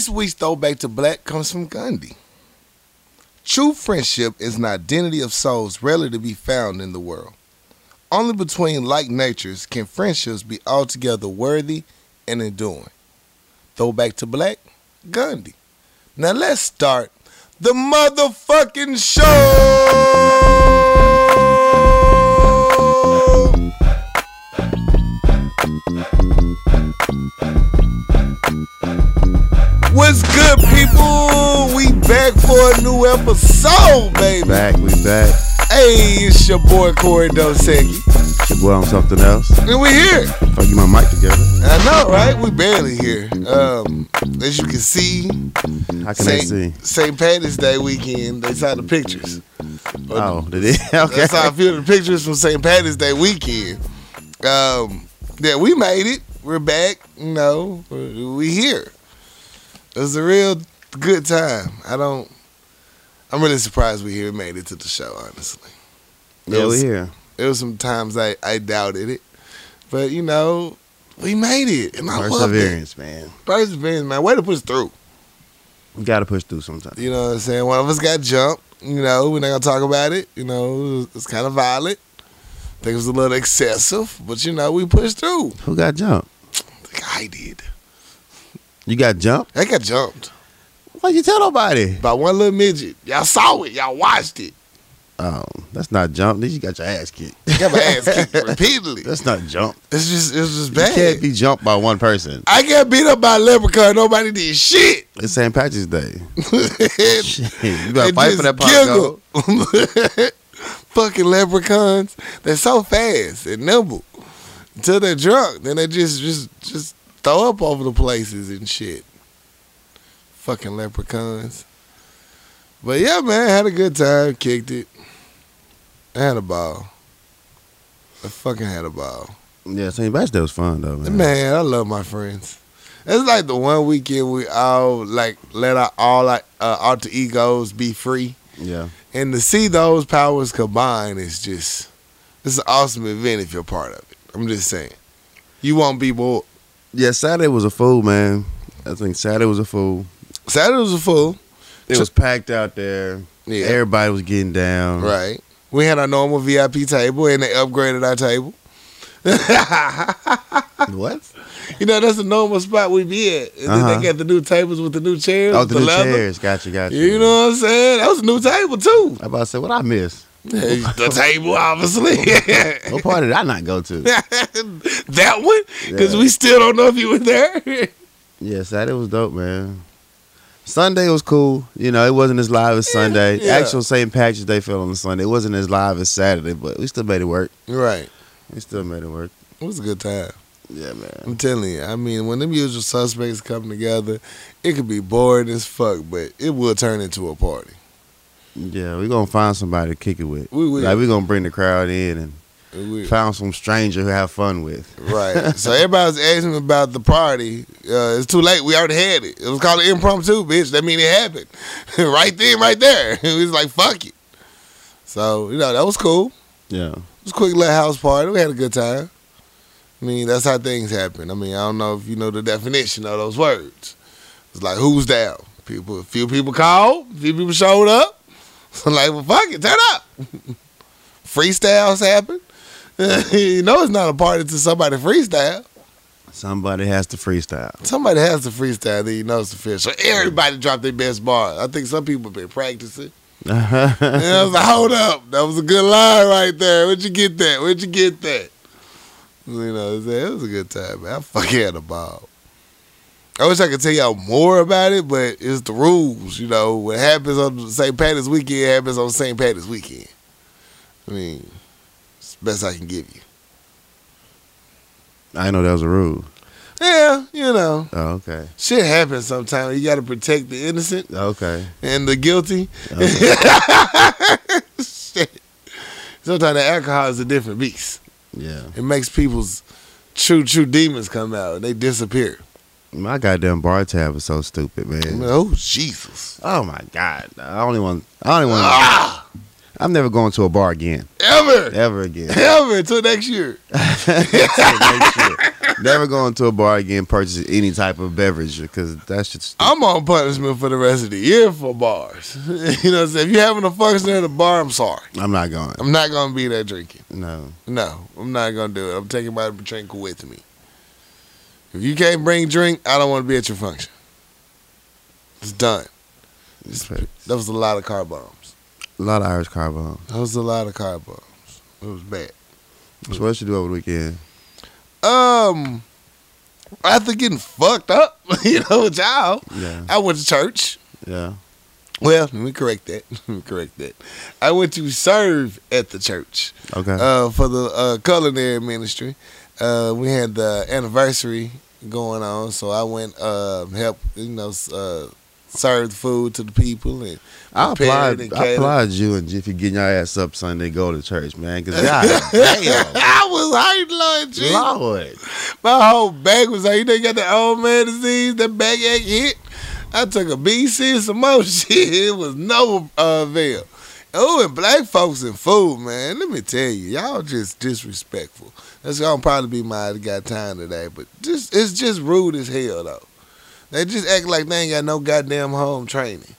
This week's Throwback to Black comes from Gandhi. True friendship is an identity of souls rarely to be found in the world. Only between like natures can friendships be altogether worthy and enduring. Throwback to Black, Gandhi. Now let's start the motherfucking show! What's good, people? We back for a new episode, baby. Back, we back. Hey, it's your boy Corey Dosecki, Your boy on something else. and we here. Fuck you my mic together. I know, right? We barely here. Um, as you can see, How can they St. see? St. Patty's Day weekend, they saw the pictures. Oh, did it? okay. That's how I feel the pictures from St. Patty's Day weekend. Um, yeah, we made it. We're back. You know, we here. It was a real good time. I don't. I'm really surprised we here made it to the show. Honestly, It yeah, we was- here. There was some times I I doubted it, but you know, we made it, and I it. Perseverance, man. Perseverance, man. Way to push through. We gotta push through sometimes. You know what I'm saying? One of us got jumped. You know, we're not gonna talk about it. You know, it's kind of violent. I think it was a little excessive, but you know, we pushed through. Who got jumped? I think I did. You got jumped? I got jumped Why'd you tell nobody? by one little midget. Y'all saw it. Y'all watched it. Oh, that's not jump. You got your ass kicked. I got my ass kicked repeatedly. That's not jump. It's just, it's just You bad. can't be jumped by one person. I got beat up by a leprechaun. Nobody did shit. It's St. Patrick's Day. Shit, you They fight for that pot of gold. giggle. Fucking leprechauns. They're so fast and nimble. Until they're drunk. Then they just just just throw up over the places and shit. Fucking leprechauns. But yeah, man, had a good time, kicked it. I had a ball. I fucking had a ball. Yeah, St. Patrick's Day was fun though, man. Man, I love my friends. It's like the one weekend we all like let our all our uh, alter egos be free Yeah. and to see those powers combine is just it's an awesome event if you're part of it. I'm just saying. You won't be bored. Yeah, Saturday was a fool, man. I think Saturday was a fool. Saturday was a fool. It was packed out there. Yeah. Everybody was getting down. Right. We had our normal VIP table and they upgraded our table. What? you know, that's the normal spot we be at. And then Uh-huh. they got the new tables with the new chairs. Oh, the, the new leather. chairs. Gotcha, gotcha. You know what I'm saying? That was a new table too. I about to say what I missed. the table, obviously. What part did I not go to? that one? Because Yeah. we still don't know if you were there. yeah, Saturday was dope, man. Sunday was cool. You know, it wasn't as live as Sunday. yeah. Actual St. Patrick's Day fell on Sunday. It wasn't as live as Saturday, but we still made it work. right. We still made it work. It was a good time. Yeah, man. I'm telling you. I mean, when them usual suspects come together, it could be boring as fuck, but it will turn into a party. Yeah, we're gonna find somebody to kick it with. We will. Like we gonna bring the crowd in and found some stranger who have fun with. Right. so everybody was asking about the party. Uh, it's too late. We already had it. It was called an impromptu, bitch. That mean it happened. right then, right there. It was like, fuck it. So, you know, that was cool. Yeah. It was a quick little house party. We had a good time. I mean, that's how things happen. I mean, I don't know if you know the definition of those words. It's like, who's down? People, a few people called, a few people showed up. So like, well, fuck it, turn up. Freestyles happen. you know, it's not a party to somebody freestyle. Somebody has to freestyle. Somebody has to freestyle, then you know it's official. Everybody dropped their best bar. I think some people been practicing. And I was like, hold up. That was a good line right there. Where'd you get that? Where'd you get that? You know, it was a good time, man. I fucking had a ball. I wish I could tell y'all more about it, but it's the rules. You know, what happens on St. Patty's weekend happens on St. Patty's weekend. I mean, it's the best I can give you. I know that was a rule. Yeah, you know, Oh, okay. shit happens sometimes. You got to protect the innocent Okay. and the guilty. okay. Shit. Sometimes the alcohol is a different beast. yeah. It makes people's true, true demons come out and they disappear. My goddamn bar tab is so stupid, man. oh, Jesus. Oh my god. I only want I only want Ah, I'm never going to a bar again. ever. Ever again. Ever until next year. Next year. Never going to a bar again, purchase any type of beverage because that's just. I'm on punishment for the rest of the year for bars. you know, what I'm saying? if you're having a function at a bar, I'm sorry. I'm not going. I'm not gonna be there drinking. No. No, I'm not gonna do it. I'm taking my drink with me. If you can't bring drink, I don't want to be at your function. It's done. That was a lot of car bombs. A lot of Irish car bombs. That was a lot of car bombs. It was bad. So what you do over the weekend? Um, after getting fucked up, you know, with y'all, Yeah. I went to church. Yeah. Well, let me correct that. Let me correct that. I went to serve at the church Okay. uh, for the uh, culinary ministry. Uh, we had the anniversary going on, so I went uh, help, you know, uh, serve the food to the people and I applaud, and I applaud you and Jiffy getting your ass up Sunday, go to church, man. Because God damn, I was hyped, Lord Jesus. Lord. My whole back was like, you know, you got the old man disease, that backache hit. I took a BC some more shit. It was no uh, avail. Oh, and black folks and food, man. Let me tell you, y'all just disrespectful. That's gonna probably be my got time today, but just it's just rude as hell though. They just act like they ain't got no goddamn home training,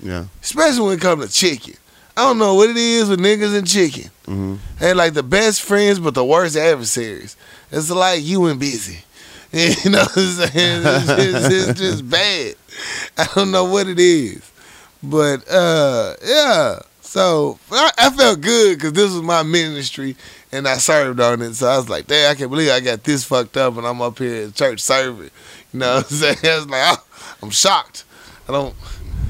Yeah. especially when it comes to chicken. I don't know what it is with niggas and chicken. hmm They like the best friends, but the worst adversaries. It's like you and busy. You know what I'm saying? It's, it's- it's just bad. I don't know what it is. But uh yeah. So I, I felt good because this was my ministry and I served on it. So I was like, damn, I can't believe I got this fucked up and I'm up here at church serving. You know what I'm saying? I was like, oh, I'm shocked. I don't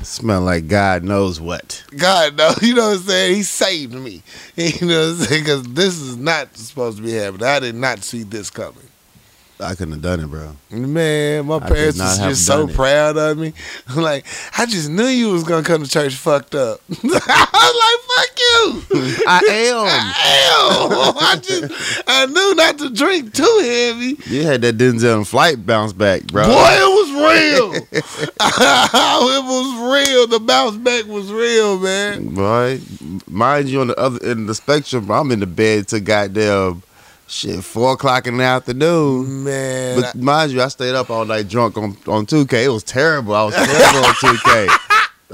Smell like God knows what. God, knows. you know what I'm saying? He saved me. You know what I'm saying? Because this is not supposed to be happening. I did not see this coming. I couldn't have done it, bro. Man, my I parents was just so it. proud of me. I'm like, I just knew you was gonna come to church fucked up. I was like, fuck you. I am. Hell, I just I knew not to drink too heavy. You had that Denzel flight bounce back, bro. Boy, it was real. it was real. The bounce back was real, man. Boy, mind you, on the other end of the spectrum, I'm in the bed to goddamn shit four o'clock in the afternoon. Man, But mind you, I stayed up all night drunk on on 2K. It was terrible. I was terrible on 2K.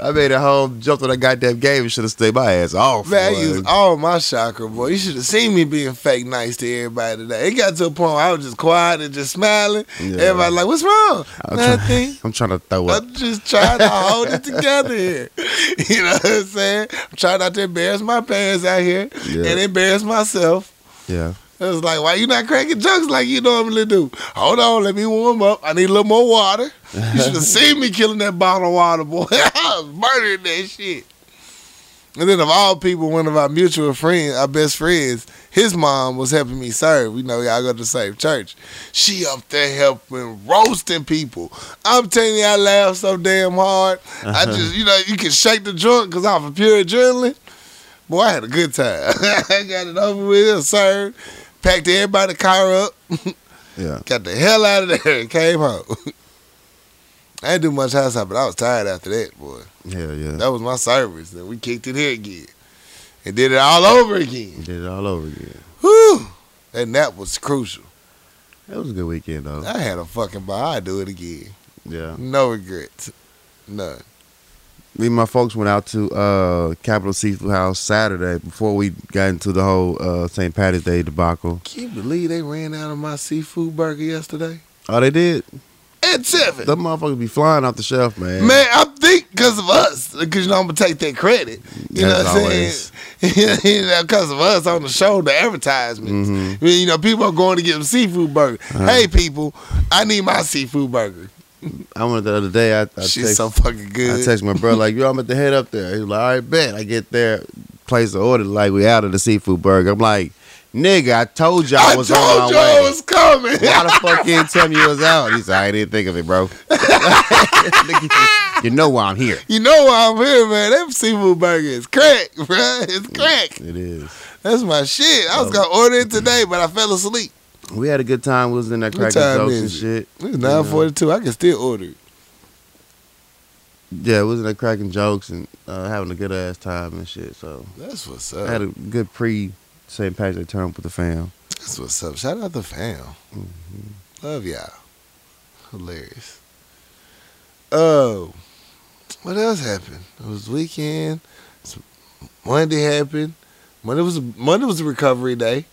I made a whole jump on that goddamn game and should have stayed my ass off. Man, I boy. used all my chakra, boy. You should have seen me being fake nice to everybody today. It got to a point where I was just quiet and just smiling. Yeah. Everybody like, what's wrong? I'm Nothing. I'm trying to throw up. I'm just trying to hold it together here. You know what I'm saying? I'm trying not to embarrass my parents out here Yeah. and embarrass myself. Yeah. It was like, why you not cracking jokes like you normally do? Hold on, let me warm up. I need a little more water. You should have seen me killing that bottle of water, boy. I was murdering that shit. And then of all people, one of our mutual friends, our best friends, his mom was helping me serve. You know, y'all go to the same church. She up there helping roasting people. I'm telling you, I laughed so damn hard. I uh-huh. just, you know, you can shake the joint because I'm a pure adrenaline. Boy, I had a good time. I got it over with, served, packed everybody car up, Yeah. got the hell out of there, and came home. I didn't do much house but I was tired after that, boy. Hell yeah. That was my service. Then we kicked it here again. And did it all over again. Did it all over again. Whew. And that nap was crucial. That was a good weekend though. I had a fucking ball. I'd do it again. Yeah. No regrets. None. Me and my folks went out to uh Capital Seafood House Saturday before we got into the whole uh St. Patty's Day debacle. Can you believe they ran out of my seafood burger yesterday? Oh, they did. At seven. the motherfuckers be flying off the shelf, man. Man, I think because of us, because you know I'm gonna take that credit. You As know what I'm always. saying? you know, because of us on the show, the advertisements. Mhm. I mean, you know, people are going to get them seafood burger. Uh-huh. Hey, people, I need my seafood burger. I went the other day. I, I Shit's text, so fucking good. I text my brother like, "Yo, I'm at the head up there." He was like, "All right, bet." I get there, place the order like we out of the seafood burger. I'm like, "Nigga, I told you I I was on my I was coming. Why the fuck you didn't tell me you was out? He said, I didn't think of it, bro. you know why I'm here. you know why I'm here, man. That seafood burger is crack, bro. It's crack. It is. That's my shit. I was gonna order it today, but I fell asleep. We had a good time. We was in that cracking jokes and it? shit. It's nine forty two. I can still order it. Yeah, we was in there cracking jokes and uh, having a good ass time and shit. So That's what's up. I had a good pre St. Patrick's Day up with the fam. That's what's up. Shout out to the fam. Love y'all. Hilarious. Oh, what else happened? It was weekend. Monday happened. Monday was Monday was a recovery day.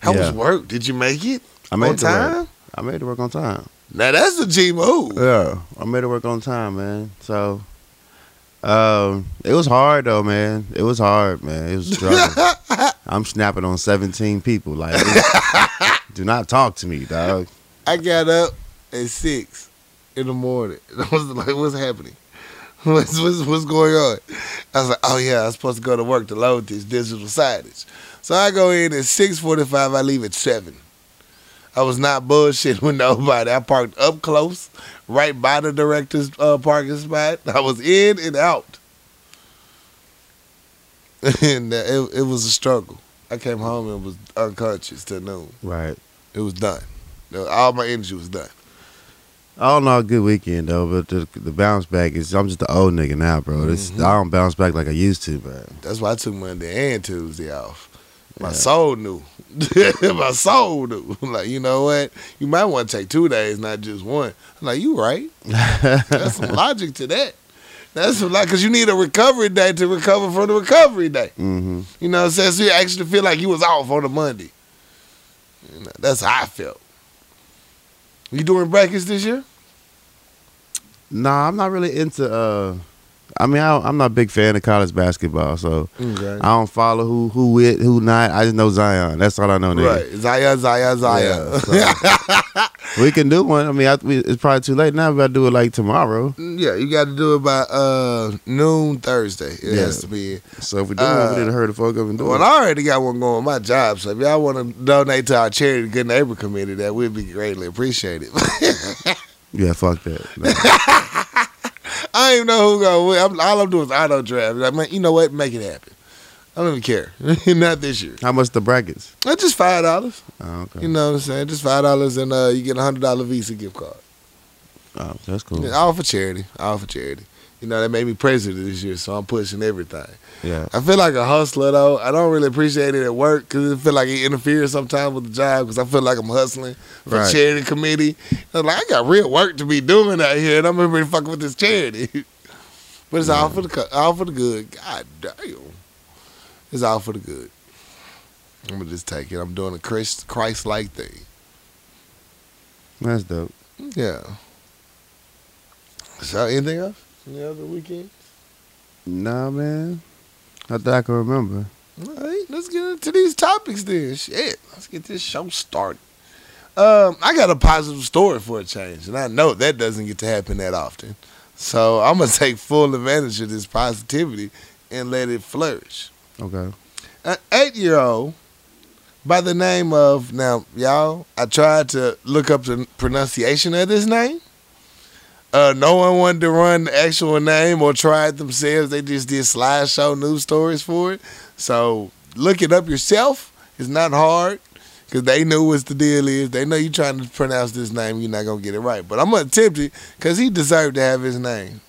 How Yeah. was work? Did you make it I made on it to work. time? I made it work on time. Now that's the G move. Yeah, I made it work on time, man. So, um, it was hard though, man. It was hard, man. It was struggle. I'm snapping on 17 people. Like, do not talk to me, dog. I got up at six in the morning. I was like, "What's happening? What's, what's what's going on?" I was like, "Oh yeah, I was supposed to go to work to load this digital signage." So I go in at six forty-five. I leave at seven. I was not bullshitting with nobody. I parked up close, right by the director's uh, parking spot. I was in and out, and uh, it it was a struggle. I came home and was unconscious till noon. Right. It was done. All my energy was done. All in all, good weekend though. But the, the bounce back is I'm just the old nigga now, bro. This, Mhm. I don't bounce back like I used to, but That's why I took Monday and Tuesday off. My Yeah. soul knew. my soul knew. like, you know what? You might want to take two days, not just one. I'm like, you right. That's some logic to that. That's like, because you need a recovery day to recover from the recovery day. hmm You know what I'm saying? So you actually feel like you was off on a Monday. You know, that's how I felt. You doing brackets this year? Nah, I'm not really into. uh I mean, I, I'm not a big fan of college basketball, so Okay. I don't follow who who with who not. I just know Zion. That's all I know. Nigga. Right. Zion, Zion, Zion. Yeah, We can do one. I mean, I, we, it's probably too late now. We got to do it like tomorrow. Yeah, you got to do it by uh, noon Thursday. It Yeah. has to be. So if we do it, Uh, we didn't hurt the fuck up and do Well, it. Well, I already got one going on my job, so if y'all want to donate to our charity, Good Neighbor Committee, that would be greatly appreciated. Yeah, fuck that. No. I don't even know who going to win. I'm, all I'm doing is auto draft. I mean, you know what? Make it happen. I don't even care. Not this year. How much the brackets? It's just five dollars. Oh, okay. You know what I'm saying? Just five dollars, and uh, you get a hundred dollar Visa gift card. Oh, that's cool. Yeah, all for charity. All for charity. You know, they made me president this year, so I'm pushing everything. Yeah. I feel like a hustler though. I don't really appreciate it at work because it feel like it interferes sometimes with the job because I feel like I'm hustling for Right. charity committee. I'm like, I got real work to be doing out here, and I'm here fucking with this charity. but it's all for the all for the good. God damn, it's all for the good. I'm gonna just take it. I'm doing a Christ Christ like thing. That's dope. Yeah. So anything else? Any other weekends? Nah, man. Not that I can remember. All right, let's get into these topics then. Shit, let's get this show started. Um, I got a positive story for a change, and I know that doesn't get to happen that often. So I'm gonna take full advantage of this positivity and let it flourish. Okay. An eight-year-old by the name of now, y'all. I tried to look up the pronunciation of this name. Uh, no one wanted to run the actual name or try it themselves. They just did slideshow news stories for it. So look it up yourself. It's not hard because they knew what the deal is. They know you're trying to pronounce this name. You're not gonna get it right. But I'm gonna attempt it because he deserved to have his name.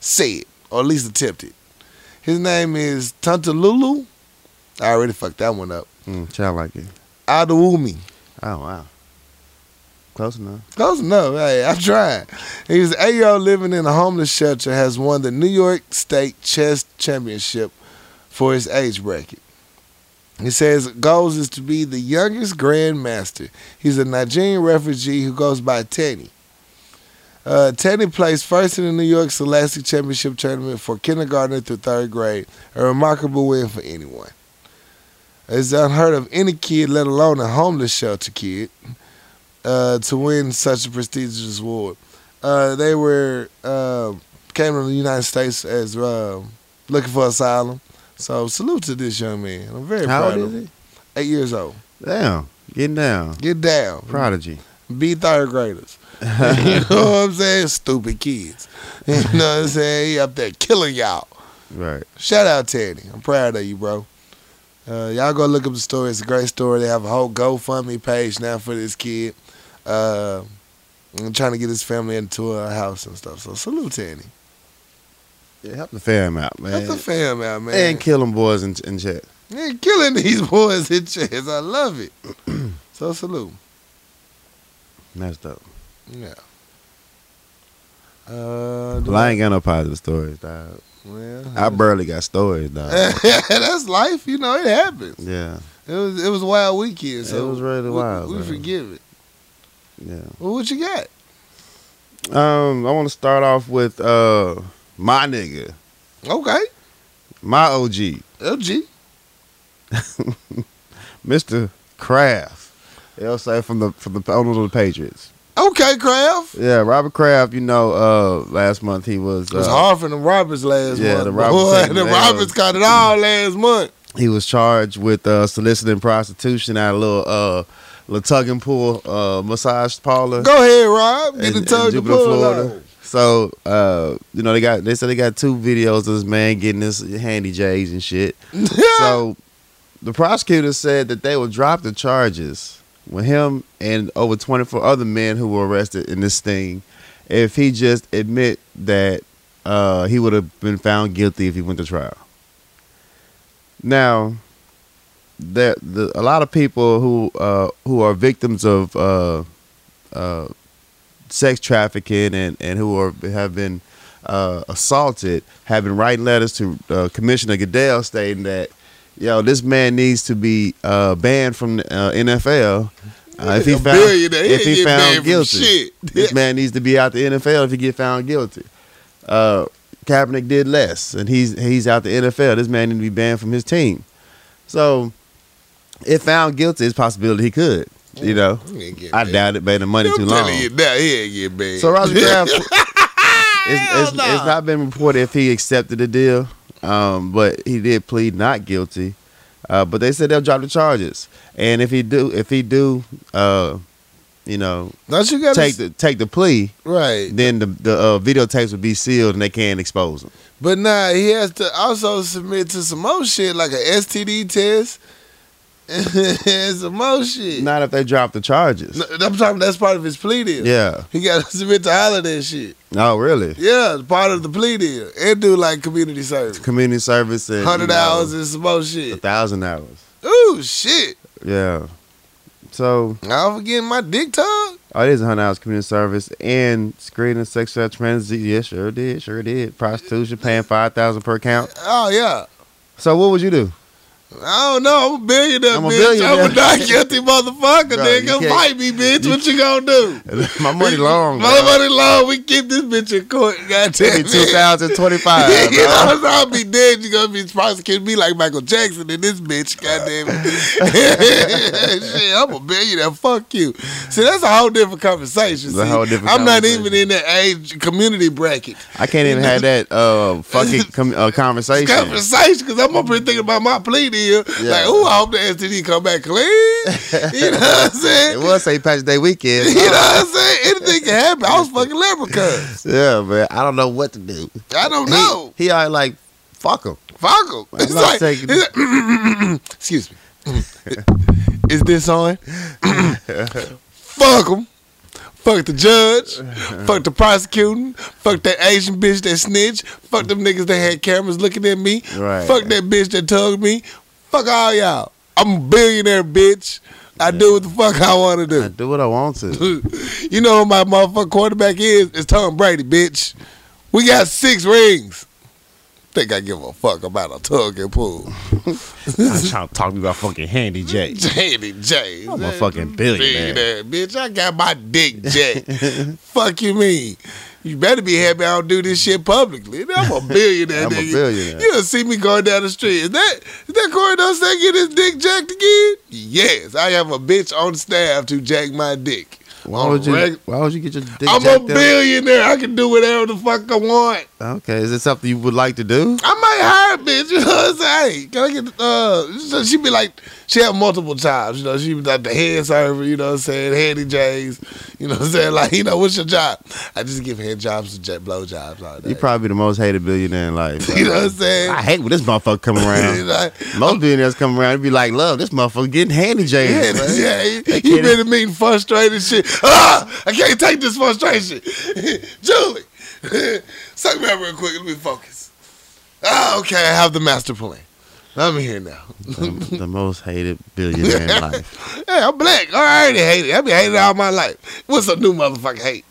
Say it or at least attempt it. His name is Tantalulu. I already fucked that one up. Mm, sound like it. Adawumi. Oh, wow. Close enough. Close enough. Hey, I tried. He's an eight-year-old living in a homeless shelter. Has won the New York State Chess Championship for his age bracket. He says goals is to be the youngest grandmaster. He's a Nigerian refugee who goes by Teddy. Uh, Teddy placed first in the New York Scholastic Championship tournament for kindergarten through third grade. A remarkable win for anyone. It's unheard of any kid, let alone a homeless shelter kid, uh, to win such a prestigious award. Uh, they were uh, came to the United States as uh, looking for asylum. So salute to this young man. I'm very How proud old of is him. he? Eight years old. Damn. Getting down. Get down. Prodigy. Be third graders. you know what I'm saying? Stupid kids. You know what I'm saying? He up there killing y'all. Right. Shout out Teddy. I'm proud of you, bro. Uh, y'all go look up the story. It's a great story. They have a whole GoFundMe page now for this kid. Uh, trying to get his family into a house and stuff. So salute Teddy. Yeah, help the fam out, man. Help the fam out, man. and kill them boys in, in chat. Man, killing these boys in chess. I love it. so salute. Messed up. Yeah. Uh, Well, I ain't got no positive stories, dog. well, I barely got stories, dog. that's life. You know, it happens. yeah, It was it was a wild weekend. So It was really we- wild, We, man. forgive it. Yeah. Well, what you got? Um, I want to start off with uh my nigga, Okay, my OG, LG. Mr. Kraft. They'll say from the from the owner of the Patriots. Okay, Kraft. Yeah, Robert Kraft. You know, uh, last month he was It was uh, hard for the Roberts last yeah, month. the Roberts Boy, the Roberts caught it all last month. he was charged with uh, soliciting prostitution at a little little tug and pull uh massage parlor. Go ahead, Rob. Get in- the in tongue Jupiter, pull Florida. out. So, uh, you know, they got they said they got two videos of this man getting this handy J's and shit. so the prosecutor said that they would drop the charges with him and over 24 other men who were arrested in this thing if he just admit that uh, he would have been found guilty if he went to trial. Now, there the, a lot of people who uh, who are victims of uh, uh, sex trafficking and, and who are have been uh, assaulted have been writing letters to uh, Commissioner Goodell stating that yo this man needs to be uh, banned from the uh, NFL uh, if he found. If he found guilty. This man needs to be out the NFL if he get found guilty. Uh, Kaepernick did less, and he's he's out the NFL. This man need to be banned from his team. So, if found guilty, it's a possibility he could. You know, ain't get I doubt it. Made the money I'm too long. you now, he ain't get banned. So Roger Kraft, it's, it's, nah. it's not been reported if he accepted the deal, um, but he did plead not guilty. Uh, but they said they'll drop the charges, and if he do, if he do, uh, you know, Don't you gotta take the take the plea, right? then the the uh, videotapes will be sealed and they can't expose him. But nah, he has to also submit to some more shit like a STD test and some more shit. Not if they drop the charges. No, I'm talking. That's part of his plea deal. Yeah. he got to submit to all of that shit. Oh, really? Yeah, it's part of the plea deal and do like community service, Community service and hundred hours and some more a shit. thousand hours. Ooh shit! Yeah. So I'm forgetting my dick tongue. Oh, it is a hundred hours community service and screening sexual transit. Yeah, sure did, sure did. Prostitution, paying five thousand per count. Oh yeah. So what would you do? I don't know. I'm a billionaire, I'm a bitch. billionaire. I'm a not guilty motherfucker, Bro, nigga. you Fight me, bitch. What you gonna do? My money long. My money long. We keep this bitch in court. Goddamn it. Two thousand twenty-five. you know, I'll be dead. You gonna be prosecuting me like Michael Jackson in this bitch. Goddamn it. Shit, I'm a billionaire. Fuck you. See, that's a whole different conversation. It's a whole different I'm not even in that age community bracket. I can't even have that uh fucking com- uh, conversation. Conversation, because I'm up here thinking about my plea deal. Yeah. Like, ooh, I hope the STD come back clean. You know what I'm saying? It was St. Patrick's Day weekend. You know what I'm uh-huh. saying? Anything can happen. I was fucking leprechauns. yeah, man. I don't know what to do. I don't know. He, he already like fuck him. Fuck him. I'm It's like, taking- it's like- excuse me. Is this on? Fuck him. Fuck the judge. Fuck the prosecuting. Fuck that Asian bitch that snitched. Fuck them niggas that had cameras looking at me. Right. Fuck that bitch that tugged me. Fuck all y'all. I'm a billionaire, bitch. I do what the fuck I want to do. I do. what I want to. you know who my motherfucking quarterback is? It's Tom Brady, bitch. We got six rings. Think I give a fuck about a tug and pull. I'm trying to talk about fucking Handy J. Handy J. I'm a fucking billionaire. Bitch, I got my dick jacked. fuck you mean? You better be happy I don't do this shit publicly. I'm a billionaire. I'm a nigga. billionaire. You don't see me going down the street. Is that is that Corey Dawson get his dick jacked again? Yes, I have a bitch on staff to jack my dick. Why would you? reg- Why would you get your dick jacked? I'm a jacked up? billionaire. I can do whatever the fuck I want. Okay, is it something you would like to do? I might hire a bitch. You know what I'm saying? Hey, can I get uh? So she be like, she have multiple jobs. You know, she be like the head server. You know what I'm saying? Handy J's. You know what I'm saying? Like, you know, what's your job? I just give hand jobs and jet blow jobs all day. You probably the most hated billionaire in life. you know what I'm saying? I hate when this motherfucker come You around. know, Most billionaires come around and be like, "Love, this motherfucker getting handy J's." yeah, man." yeah, you, They you can't- been in meeting frustrated shit. Ah, I can't take this frustration. Julie, suck me up real quick. Let me focus. Ah, okay, I have the master plan. I'm here now. the, the most hated billionaire in life. Hey, I'm black. I already hate it. I've been hating all my life. What's a new motherfucker hate?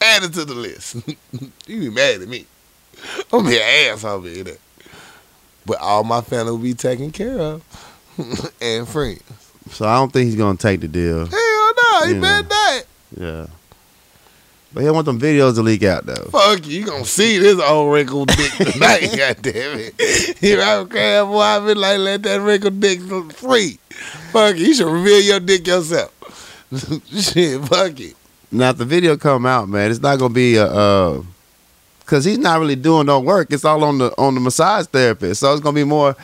Add it to the list. you be mad at me. I'm here ass over here. There. But all my family will be taken care of. and friends. So I don't think he's gonna take the deal. Hell no, he better know. not. Yeah. But he don't want them videos to leak out though. Fuck you, you gonna see this old wrinkled dick tonight, goddamn it. You know, crab boy, I been like, let that wrinkled dick free. Fuck you, you should reveal your dick yourself. Shit, fuck it. Now if the video come out, man, it's not gonna be a uh cause he's not really doing no work. It's all on the on the massage therapist. So it's gonna be more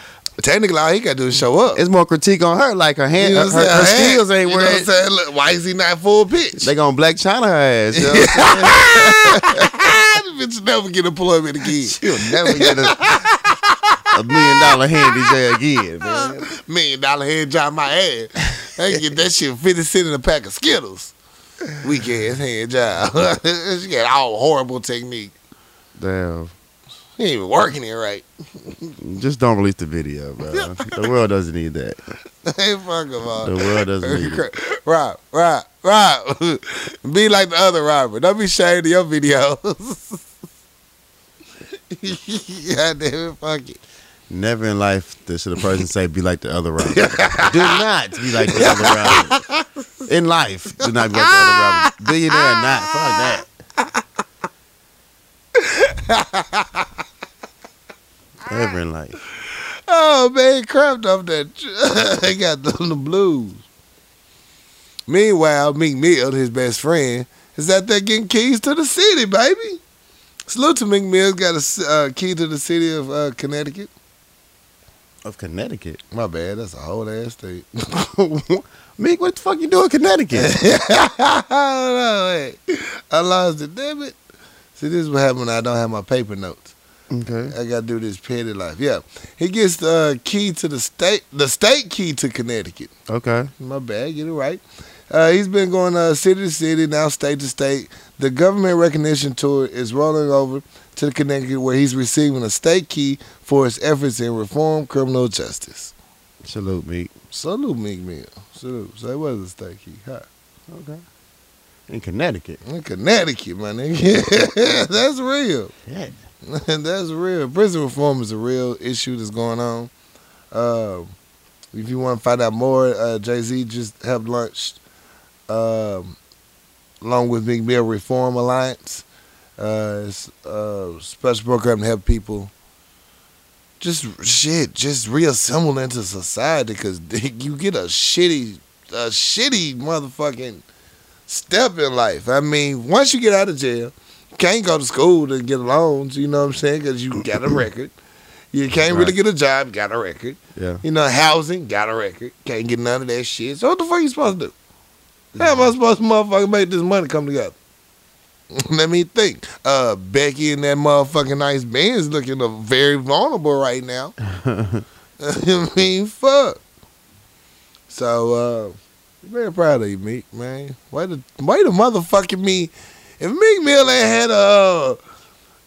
Technically, all he gotta do is show up. it's more critique on her. Like her hand You know her, her, her skills ain't you know where I'm saying? Look, why is he not full pitch? they gonna Blac Chyna her ass. You know what I'm saying? This bitch never get employment again. She'll never get a, a million dollar handy there again, man. Million dollar hand job my ass. I get that shit 50 cent in a pack of Skittles. Weak ass hand job. she got all horrible technique. Damn. He ain't even working it right. Just don't release the video, bro. The world doesn't need that. Hey, fuck him all. The world doesn't need it. Rob, Rob, Rob. Be like the other Robert. Don't be ashamed of your videos. God damn it, fuck it. Never in life does- should a person say be like the other Robert. do not be like the other Robert. In life, do not be like the other Robert. Billionaire or not, fuck that. Never in life. Oh man, crapped off that. They got the, the blues. Meanwhile, Meek Mill, his best friend, is out there getting keys to the city, baby. Salute to Meek Mill, got a uh, key to the city of uh, Connecticut. Of Connecticut. My bad, that's a whole ass state. Meek, what the fuck you doing in Connecticut? I don't know. I lost it, damn it. See, this is what happened when I don't have my paper notes. Okay. I gotta do this petty life. Yeah, he gets the uh, key to the state, the state key to Connecticut. Okay. My bad, get it right. Uh, he's been going uh, city to city, now state to state. The government recognition tour is rolling over to Connecticut, where he's receiving a state key for his efforts in reform criminal justice. Salute, Meek. Salute, Meek Mill. Salute. Say, was a state key? Huh. Okay. In Connecticut. In Connecticut, my nigga. That's real. Yeah. That's real. Prison reform is a real issue that's going on. Uh, if you want to find out more, uh, Jay Z just have launched, um, along with Meek Mill Reform Alliance, uh, it's a special program to help people just shit, just reassemble into society because you get a shitty, a shitty motherfucking step in life. I mean, once you get out of jail, you can't go to school to get loans. You know what I'm saying? Because you got a record. You can't really get a job. Got a record. Yeah. You know, housing. Got a record. Can't get none of that shit. So what the fuck you supposed to do? How am I supposed to motherfucker make this money come together? Let me think. Uh, Becky and that motherfucking nice Benz looking very vulnerable right now. I mean, fuck. So, uh, very proud of you, Meek, man. Why the way to motherfucking me. If Meek Mill ain't had a uh,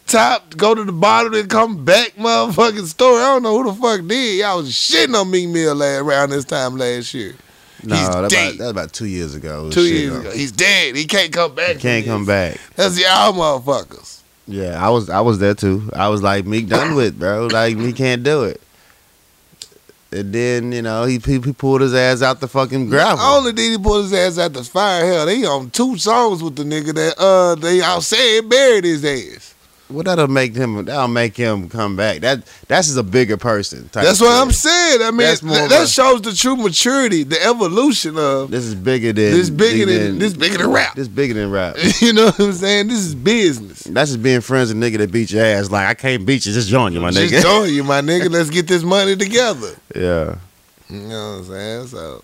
top, go to the bottom and come back motherfucking story, I don't know who the fuck did. Y'all was shitting on Meek Mill last, around this time last year. No, He's that about, that about two years ago. Two years ago. He's dead. He can't come back. He can't come back. That's y'all motherfuckers. Yeah, I was I was there too. I was like Meek done with, bro. Like he can't do it. And then you know he he, he pulled his ass out the fucking gravel. Not only did he pull his ass out the fire, hell, they on two songs with the nigga that uh they all said buried his ass. Well, that'll make him that'll make him come back. That that's just a bigger person. type That's what. I'm saying. I mean, th- that a- shows the true maturity, the evolution of This is bigger than this bigger than this bigger than rap. This bigger than rap. you know what I'm saying? This is business. That's just being friends with a nigga that beat your ass. Like I can't beat you, just join you, my nigga. Just join you, my nigga. Let's get this money together. yeah. You know what I'm saying? So,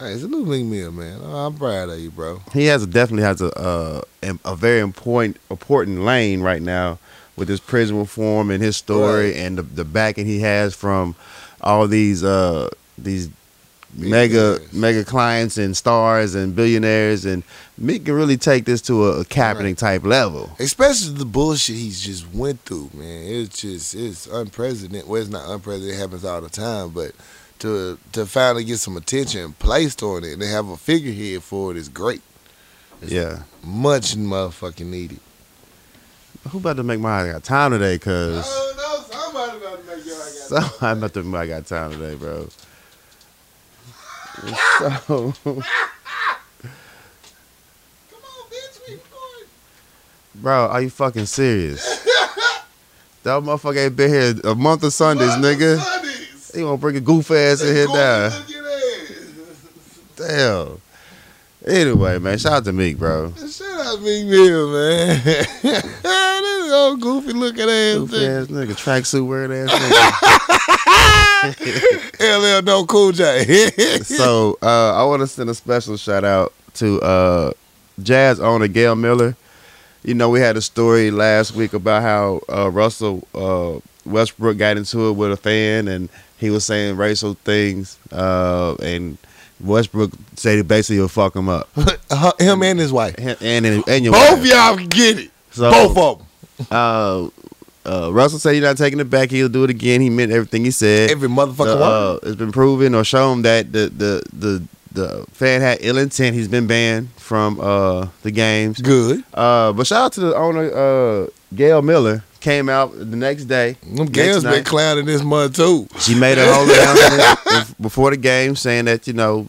hey, salute Meek Mill, man. I'm proud of you, bro. he has definitely has a uh, a very important important lane right now with his prison reform and his story Right. and the, the backing he has from all these uh these mega mega clients and stars and billionaires, and Meek can really take this to a, a Kaepernick type level. Especially the bullshit he's just went through, man. It's just it's unprecedented. Well, it's not unprecedented. It happens all the time, but to to finally get some attention placed on it and to have a figurehead for it is great. It's Yeah. Much motherfucking needed. Who about to make my I got time today? Cause no, somebody about to make your so, I'm about to make I got time today, bro. So, Come on, bitch, we recording. bro, are you fucking serious? that motherfucker ain't been here a month of Sundays, nigga. Sundays. He gonna bring a goof ass in here now. look at that. Damn. Anyway, man, shout out to Meek, bro. Shout out Meek Mill, man. this old goofy looking ass Goof nigga. ass nigga, tracksuit wearing ass nigga. LL No Cool J. so uh, I want to send a special shout out to uh, Jazz owner Gail Miller. You know, we had a story last week about how uh, Russell uh, Westbrook got into it with a fan, and he was saying racial things, uh, and Westbrook said he basically will fuck him up. Him and his wife. And and, and your Both wife. y'all get it. So, Both of them. Uh, uh, Russell said he's not taking it back. He'll do it again. He meant everything he said. Every motherfucker The, uh, it's been proven or shown that the the the the fan had ill intent. He's been banned from uh the games. Good. Uh, but shout out to the owner, uh, Gail Miller. Came out the next day. Them Gales been clowning this month too. She made a whole announcement before the game saying that you know,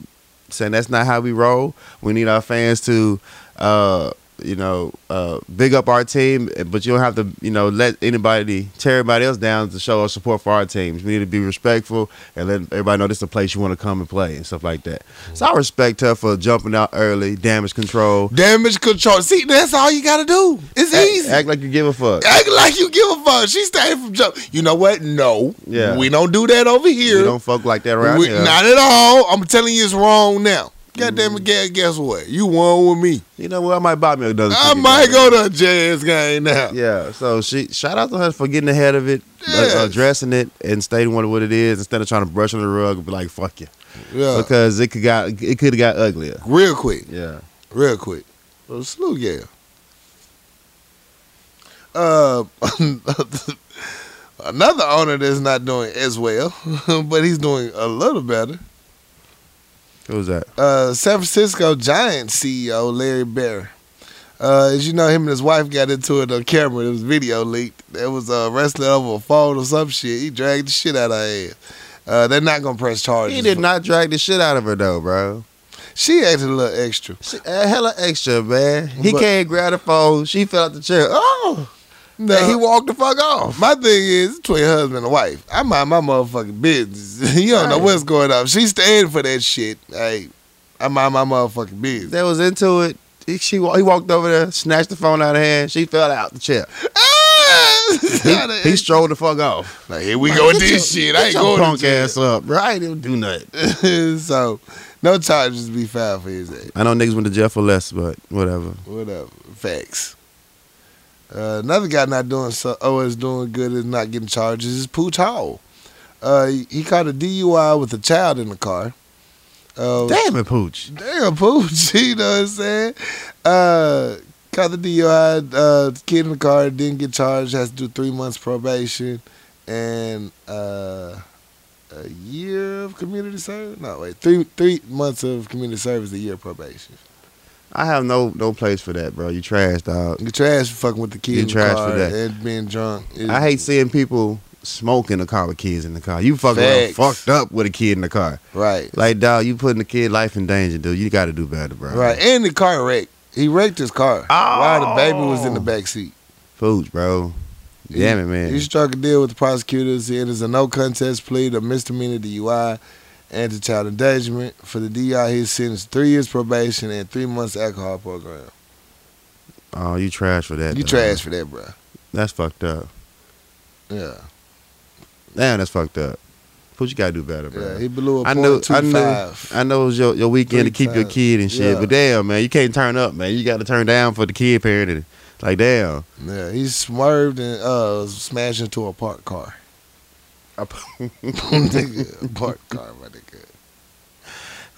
saying that's not how we roll. We need our fans to, uh, you know, uh, big up our team, but you don't have to, you know, let anybody tear everybody else down to show our support for our teams. We need to be respectful and let everybody know this is a place you want to come and play and stuff like that. So I respect her for jumping out early, damage control. Damage control. See, that's all you gotta do. It's Act, easy. act like you give a fuck. Act like you give a fuck. She stayed from jump. You know what? No. Yeah. We don't do that over here. You don't fuck like that around We- here. Not at all. I'm telling you it's wrong now. God damn it, guess, guess what? You won with me. You know what? I might buy me another. I might goddamn. go to a jazz game now. Yeah, so she shout out to her for getting ahead of it, uh, addressing it, and stating what what it is instead of trying to brush under the rug and be like "fuck you," Yeah. because it could got it could have got uglier. Real quick. Yeah, Real quick. Well, salute, yeah. Uh, another owner that's not doing as well, but he's doing a little better. Who was that? Uh, San Francisco Giants CEO Larry Baer. Uh, as you know, him and his wife got into it on camera. It was video leaked. There was uh, wrestling over a phone or some shit. He dragged the shit out of her ass. Uh, they're not gonna press charges. He did not drag the shit out of her though, bro. She acted a little extra. She, uh, hella extra, man. He But- can't grab the phone. She fell out the chair. Oh, No, and he walked the fuck off. My thing is between husband and wife. I mind my motherfucking business. you don't know what's going on. She staying for that shit. Hey, I mind my motherfucking business. That was into it. He, she he walked over there, snatched the phone out of her hand. She fell out the chair. Ah! He, he strolled the fuck off. like, here we go with this your- shit. I ain't going to punk jail. ass up, bro. I ain't even do nothing. so, no charges be filed for his ass. I know niggas went to jail for less, but whatever. Whatever. Facts. Uh, another guy not doing so, oh, is doing good is not getting charges is Pooch Hall. Uh, he, he caught a DUI with a child in the car. Uh, Damn it, Pooch. Damn, Pooch, you know what I'm saying? Uh, caught the DUI, uh, kid in the car, didn't get charged, has to do three months probation and uh, a year of community service. No, wait, three three months of community service, a year of probation. I have no no place for that, bro. You trash, dog. You trash for fucking with the kid You in the trash for that. and being drunk. It- I hate seeing people smoking the car with kids in the car. You fucking around fucked up with a kid in the car. Right, Like, dog, you putting the kid life in danger, dude. You got to do better, bro. right, and the car wrecked. He wrecked his car while the baby was in the oh. back seat. Pooch, bro. Damn it, man. He struck a deal with the prosecutors. It is a no contest plea to misdemeanor DUI and to child endangerment. For the DI, he's sentenced three years probation and three months alcohol program. oh, you trash for that. You dog. trash for that, bro. That's fucked up. Yeah, Damn, that's fucked up. Pooch, you got to do better, bro. yeah. He blew a I two I five. I know it was your, your weekend to Three keep your kid and shit, Yeah. but damn, man, you can't turn up, man. You got to turn down for the kid parenting. Like, damn. Yeah, he swerved and uh smashed into a parked car. Nigga, a parked car, my nigga.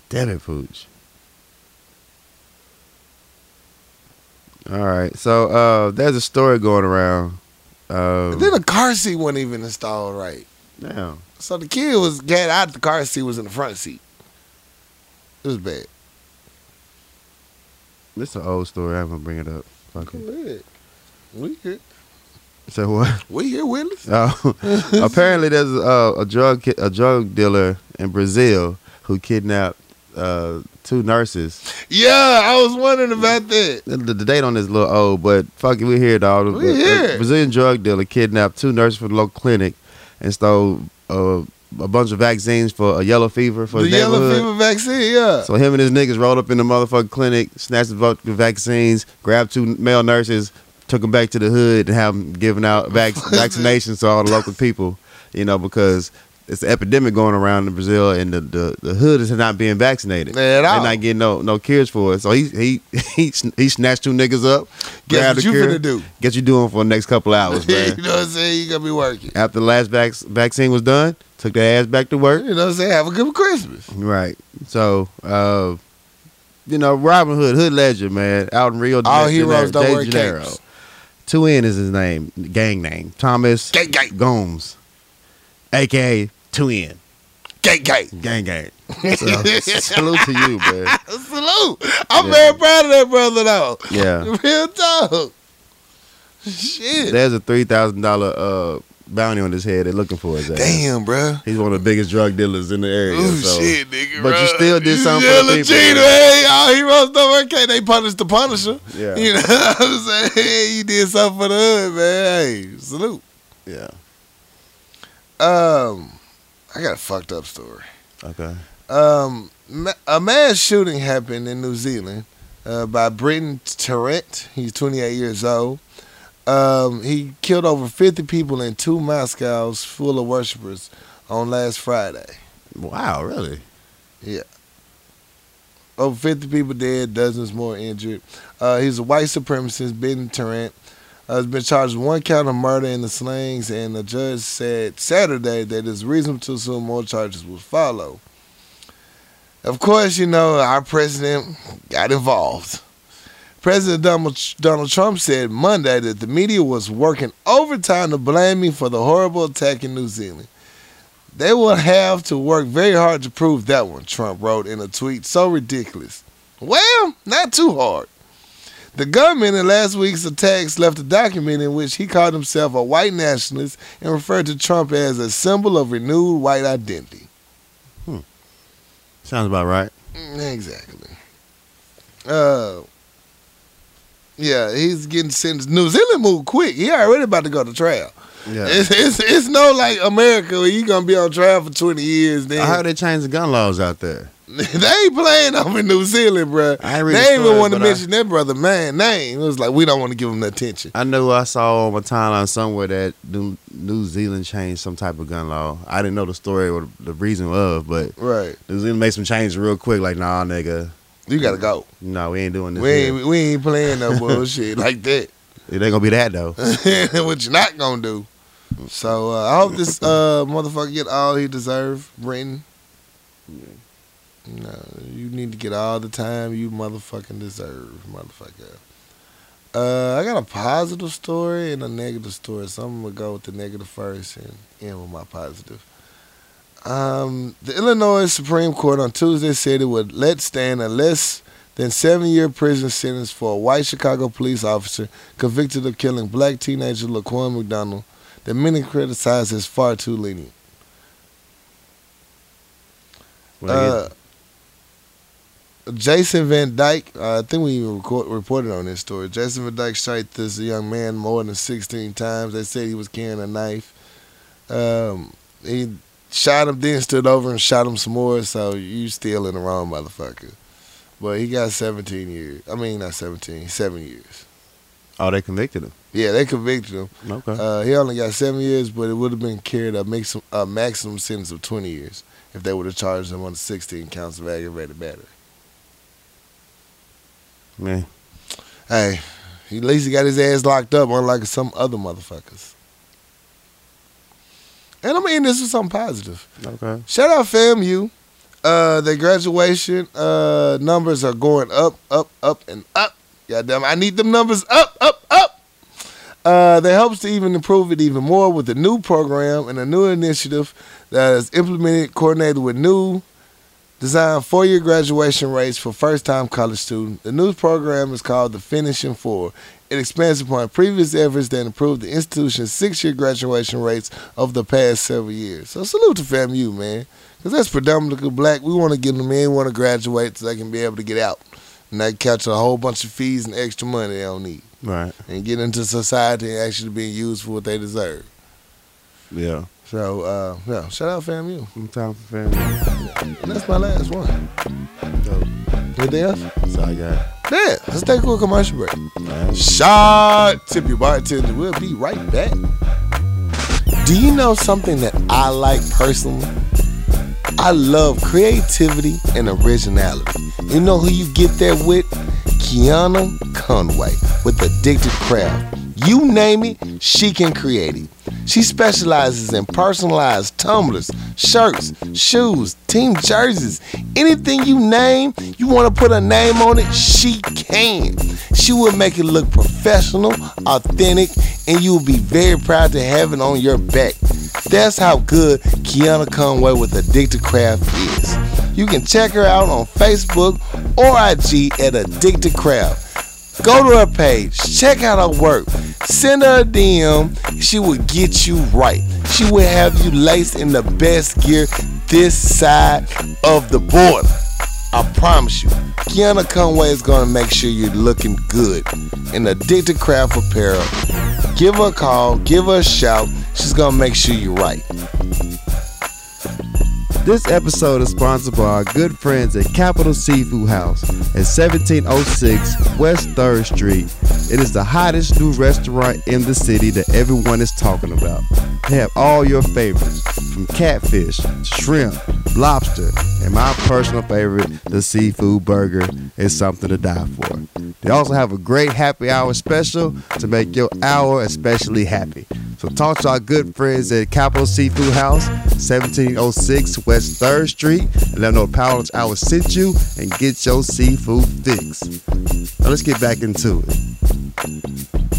Devin Pooch. All right, so uh, there's a story going around. Um, then the car seat wasn't even installed right. now, So the kid was got out the car seat was in the front seat. It was bad. this is an old story. I'm gonna bring it up. Fuck it. We here. So what? We here, Willis. Oh, apparently there's a, a drug a drug dealer in Brazil who kidnapped uh, two nurses. Yeah, I was wondering about that. The, the date on this is a little old, but fuck it, we here, dog. We A- a here. Brazilian drug dealer kidnapped two nurses from the local clinic and stole uh, a bunch of vaccines for a yellow fever for the his yellow fever vaccine, yeah. So him and his niggas rolled up in the motherfucking clinic, snatched the vaccines, grabbed two male nurses, took them back to the hood and have them giving out vac- vaccinations to all the local people. You know, because it's an epidemic going around in Brazil, and the, the, the hood is not being vaccinated. At They're not getting no no cures for it. So he he he, he snatched two niggas up. Guess what you cure. finna do? Guess you doing for the next couple hours, man. you know what I'm saying? You gonna be working. After the last vac- vaccine was done, took their ass back to work. You know what I'm saying? Have a good Christmas. Right. So, uh, you know, Robin Hood, Hood Legend, man, out in Rio de All Janeiro, heroes don't wear capes. Two N is his name, gang name, Thomas Gang, gang, Gomes, aka Two N, gang, gang. gang gang. So, salute to you, man. Salute. I'm Yeah. very proud of that brother, though. Yeah, Real talk. Shit. there's a three thousand dollar uh bounty on his head. They're looking for his ass. Damn, bro. He's one of the biggest drug dealers in the area. Oh so. shit, nigga. But you still did You something for the people, cheater. Hey, all heroes don't work. They punish the punisher? Yeah. You know what I'm saying? Hey, You did something for the hood, man. Hey, salute. Yeah. Um, I got a fucked up story. Okay. Um, a mass shooting happened in New Zealand uh, by Brenton Tarrant. He's 28 years old. Um, he killed over 50 people in two Moscows full of worshipers on last Friday. Wow. Really? Yeah. Over 50 people dead, dozens more injured. Uh, he's a white supremacist, Ben Tarrant. Uh, has been charged with one count of murder in the slings, and the judge said Saturday that it's reasonable to assume more charges will follow. Of course, you know, our president got involved. President Donald, Donald Trump said Monday that the media was working overtime to blame me for the horrible attack in New Zealand. They will have to work very hard to prove that one, Trump wrote in a tweet so ridiculous. Well, not too hard. The government in last week's attacks left a document in which he called himself a white nationalist and referred to Trump as a symbol of renewed white identity. Hmm. Sounds about right. Exactly. Uh, yeah, he's getting sentenced. New Zealand moved quick. He already about to go to trial. Yeah. It's, it's it's no like America where you gonna be on trial for twenty years. Then I heard they changed the gun laws out there. they ain't playing over in New Zealand, bro. I ain't the They ain't even want to but I- mention that brother man name. It was like we don't want to give him the attention. I know I saw on my timeline somewhere that New, New Zealand changed some type of gun law. I didn't know the story or the reason of, but Right, New Zealand made some changes real quick. Like, nah, nigga, you gotta go. no, we ain't doing this. We here. ain't we ain't playing no bullshit like that. It ain't gonna be that though. what you not gonna do? So uh, I hope this uh, motherfucker get all he deserve, Brenton. No, you need to get all the time you motherfucking deserve, motherfucker. Uh, I got a positive story and a negative story, so I'm gonna go with the negative first and end with my positive. Um, the Illinois Supreme Court on Tuesday said it would let stand a less than seven year prison sentence for a white Chicago police officer convicted of killing black teenager Laquan McDonald that many criticize as far too lenient. Uh, Jason Van Dyke, uh, I think we even record, reported on this story. Jason Van Dyke shot this young man more than 16 times. They said he was carrying a knife. Um, he shot him, then stood over and shot him some more. So you still in the wrong motherfucker. But he got 17 years. I mean, not 17, seven years. oh, they convicted him. Yeah, they convicted him. Okay. Uh, he only got seven years, but it would have been carried a, makes, a maximum sentence of 20 years if they would have charged him on 16 counts of aggravated battery. Man, Hey, he, at least he got his ass locked up, unlike some other motherfuckers. And I mean, this is something positive. okay. Shout out FAMU. Uh, the graduation uh numbers are going up, up, up, and up. Goddamn, I need them numbers up, up, up. Uh, that helps to even improve it even more with a new program and a new initiative that is implemented, coordinated with new designed four-year graduation rates for first-time college students. The new program is called the Finishing Four. It expands upon previous efforts that improved the institution's six-year graduation rates over the past several years. So salute to FAMU, man, because that's predominantly black. We want to get them in, want to graduate so they can be able to get out, and they catch a whole bunch of fees and extra money they don't need, Right. and get into society and actually being used for what they deserve. Yeah. So, uh, yeah, shout out FAMU. Some time for family. And that's my last one. Dope. Anything else? That's all I got. Yeah, let's take a quick commercial break. Shot tip your bartender. We'll be right back. Do you know something that I like personally? I love creativity and originality. You know who you get that with? Kiana Conway with Addicted Craft. You name it, she can create it. She specializes in personalized tumblers, shirts, shoes, team jerseys, anything you name, you want to put a name on it, she can. She will make it look professional, authentic, and you will be very proud to have it on your back. That's how good Kiana Conway with Addicted Craft is. You can check her out on Facebook or IG at Addicted Craft. Go to her page, check out her work, send her a DM. She will get you right. She will have you laced in the best gear this side of the border. I promise you, Kiana Conway is gonna make sure you're looking good in Addicted Craft Apparel. Give her a call, give her a shout. She's gonna make sure you're right. This episode is sponsored by our good friends at Capital Seafood House at 1706 West 3rd Street. It is the hottest new restaurant in the city that everyone is talking about. They have all your favorites, from catfish, shrimp, lobster, and my personal favorite, the seafood burger, is something to die for. They also have a great happy hour special to make your hour especially happy. So talk to our good friends at Capital Seafood House, 1706 West 3rd Street, and let them know Power Hour sent you and get your seafood fix. Now let's get back into it.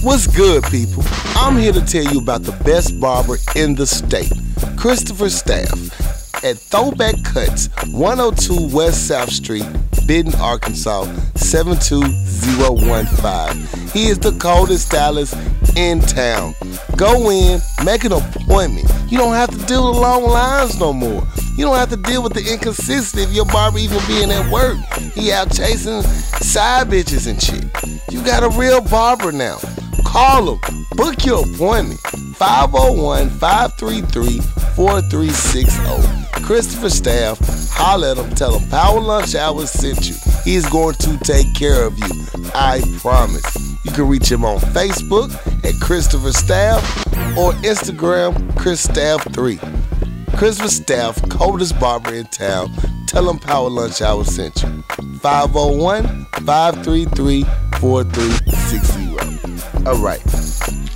What's good, people? I'm here to tell you about the best barber in the state, Christopher Staff, at Throwback Cuts, 102 West South Street, Benton, Arkansas, 72015. He is the coldest stylist in town. Go in, make an appointment. You don't have to deal with long lines no more. You don't have to deal with the inconsistency of your barber even being at work. He out chasing side bitches and shit. You got a real barber now. Call him. Book your appointment. 501 533 4360. Christopher Staff, holler at him. Tell him Power Lunch Hour sent you. He's going to take care of you. I promise. You can reach him on Facebook at Christopher Staff or Instagram Chris Staff 3. Christopher Staff, coldest barber in town. Tell him Power Lunch Hour sent you. 501 533 4360. All right.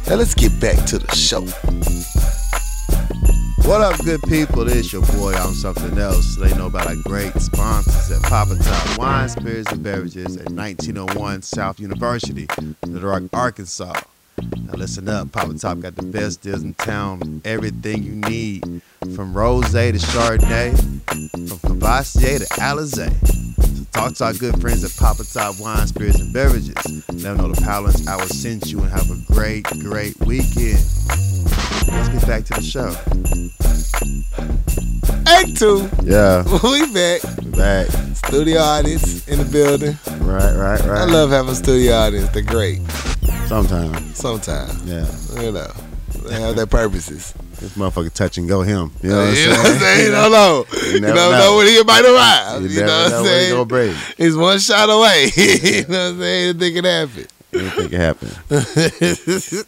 Now let's get back to the show. What up, good people? It's your boy on something else. They know about our great sponsors at Papa Top Wine, Spirits, and Beverages at 1901 South University, Little Rock, Arkansas. Now listen up, Papa Top got the best deals in town. Everything you need, from rose to Chardonnay, from Courvoisier to Alizé. So talk to our good friends at Papa Top Wine, Spirits, and Beverages. Let them know the Power I will send you and have a great, great weekend. Let's get back to the show. Act two. Yeah, We back. back. Studio audience in the building. Right, right, right. I love having studio audience. They're great. Sometimes. Sometimes. Yeah. You know. They have their purposes. This motherfucker touch and go him. You know what I'm you know what I'm saying? saying? You don't know. You You, never don't know. know. when he might arrive. You You, know what I'm saying? gonna break. He's one shot away. you know what I'm saying? Anything can happen. Anything can happen.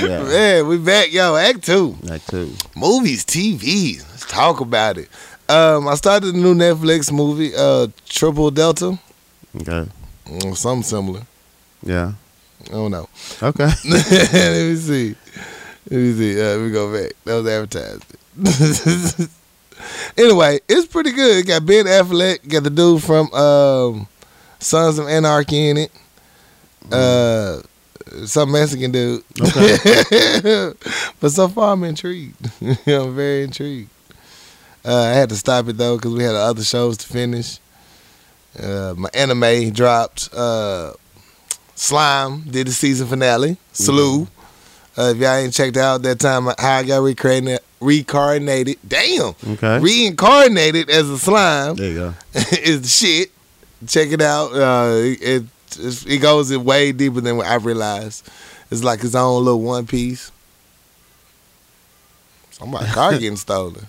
Yeah. Man, we back, yo. Act two. Act two. Movies, TV. Let's talk about it. Um, I started a new Netflix movie, uh, Triple Delta. Okay. Mm, Something similar. Yeah. I don't know. Okay. Let me see. Let me see. Uh, let me go back. That was advertisement. Anyway, it's pretty good. It got Ben Affleck, got the dude from um, Sons of Anarchy in it. Uh, some Mexican dude. Okay. but so far, I'm intrigued. I'm very intrigued. Uh, I had to stop it though because we had other shows to finish. Uh, my anime dropped. Uh, Slime did the season finale. Salute. Uh, if y'all ain't checked out that time, how I got reincarnated, reincarnated damn, Okay. reincarnated as a slime there you go. is the shit. Check it out. Uh, it it, it's- it goes in way deeper than what I realized. It's like his own little one piece. Somebody's car getting stolen.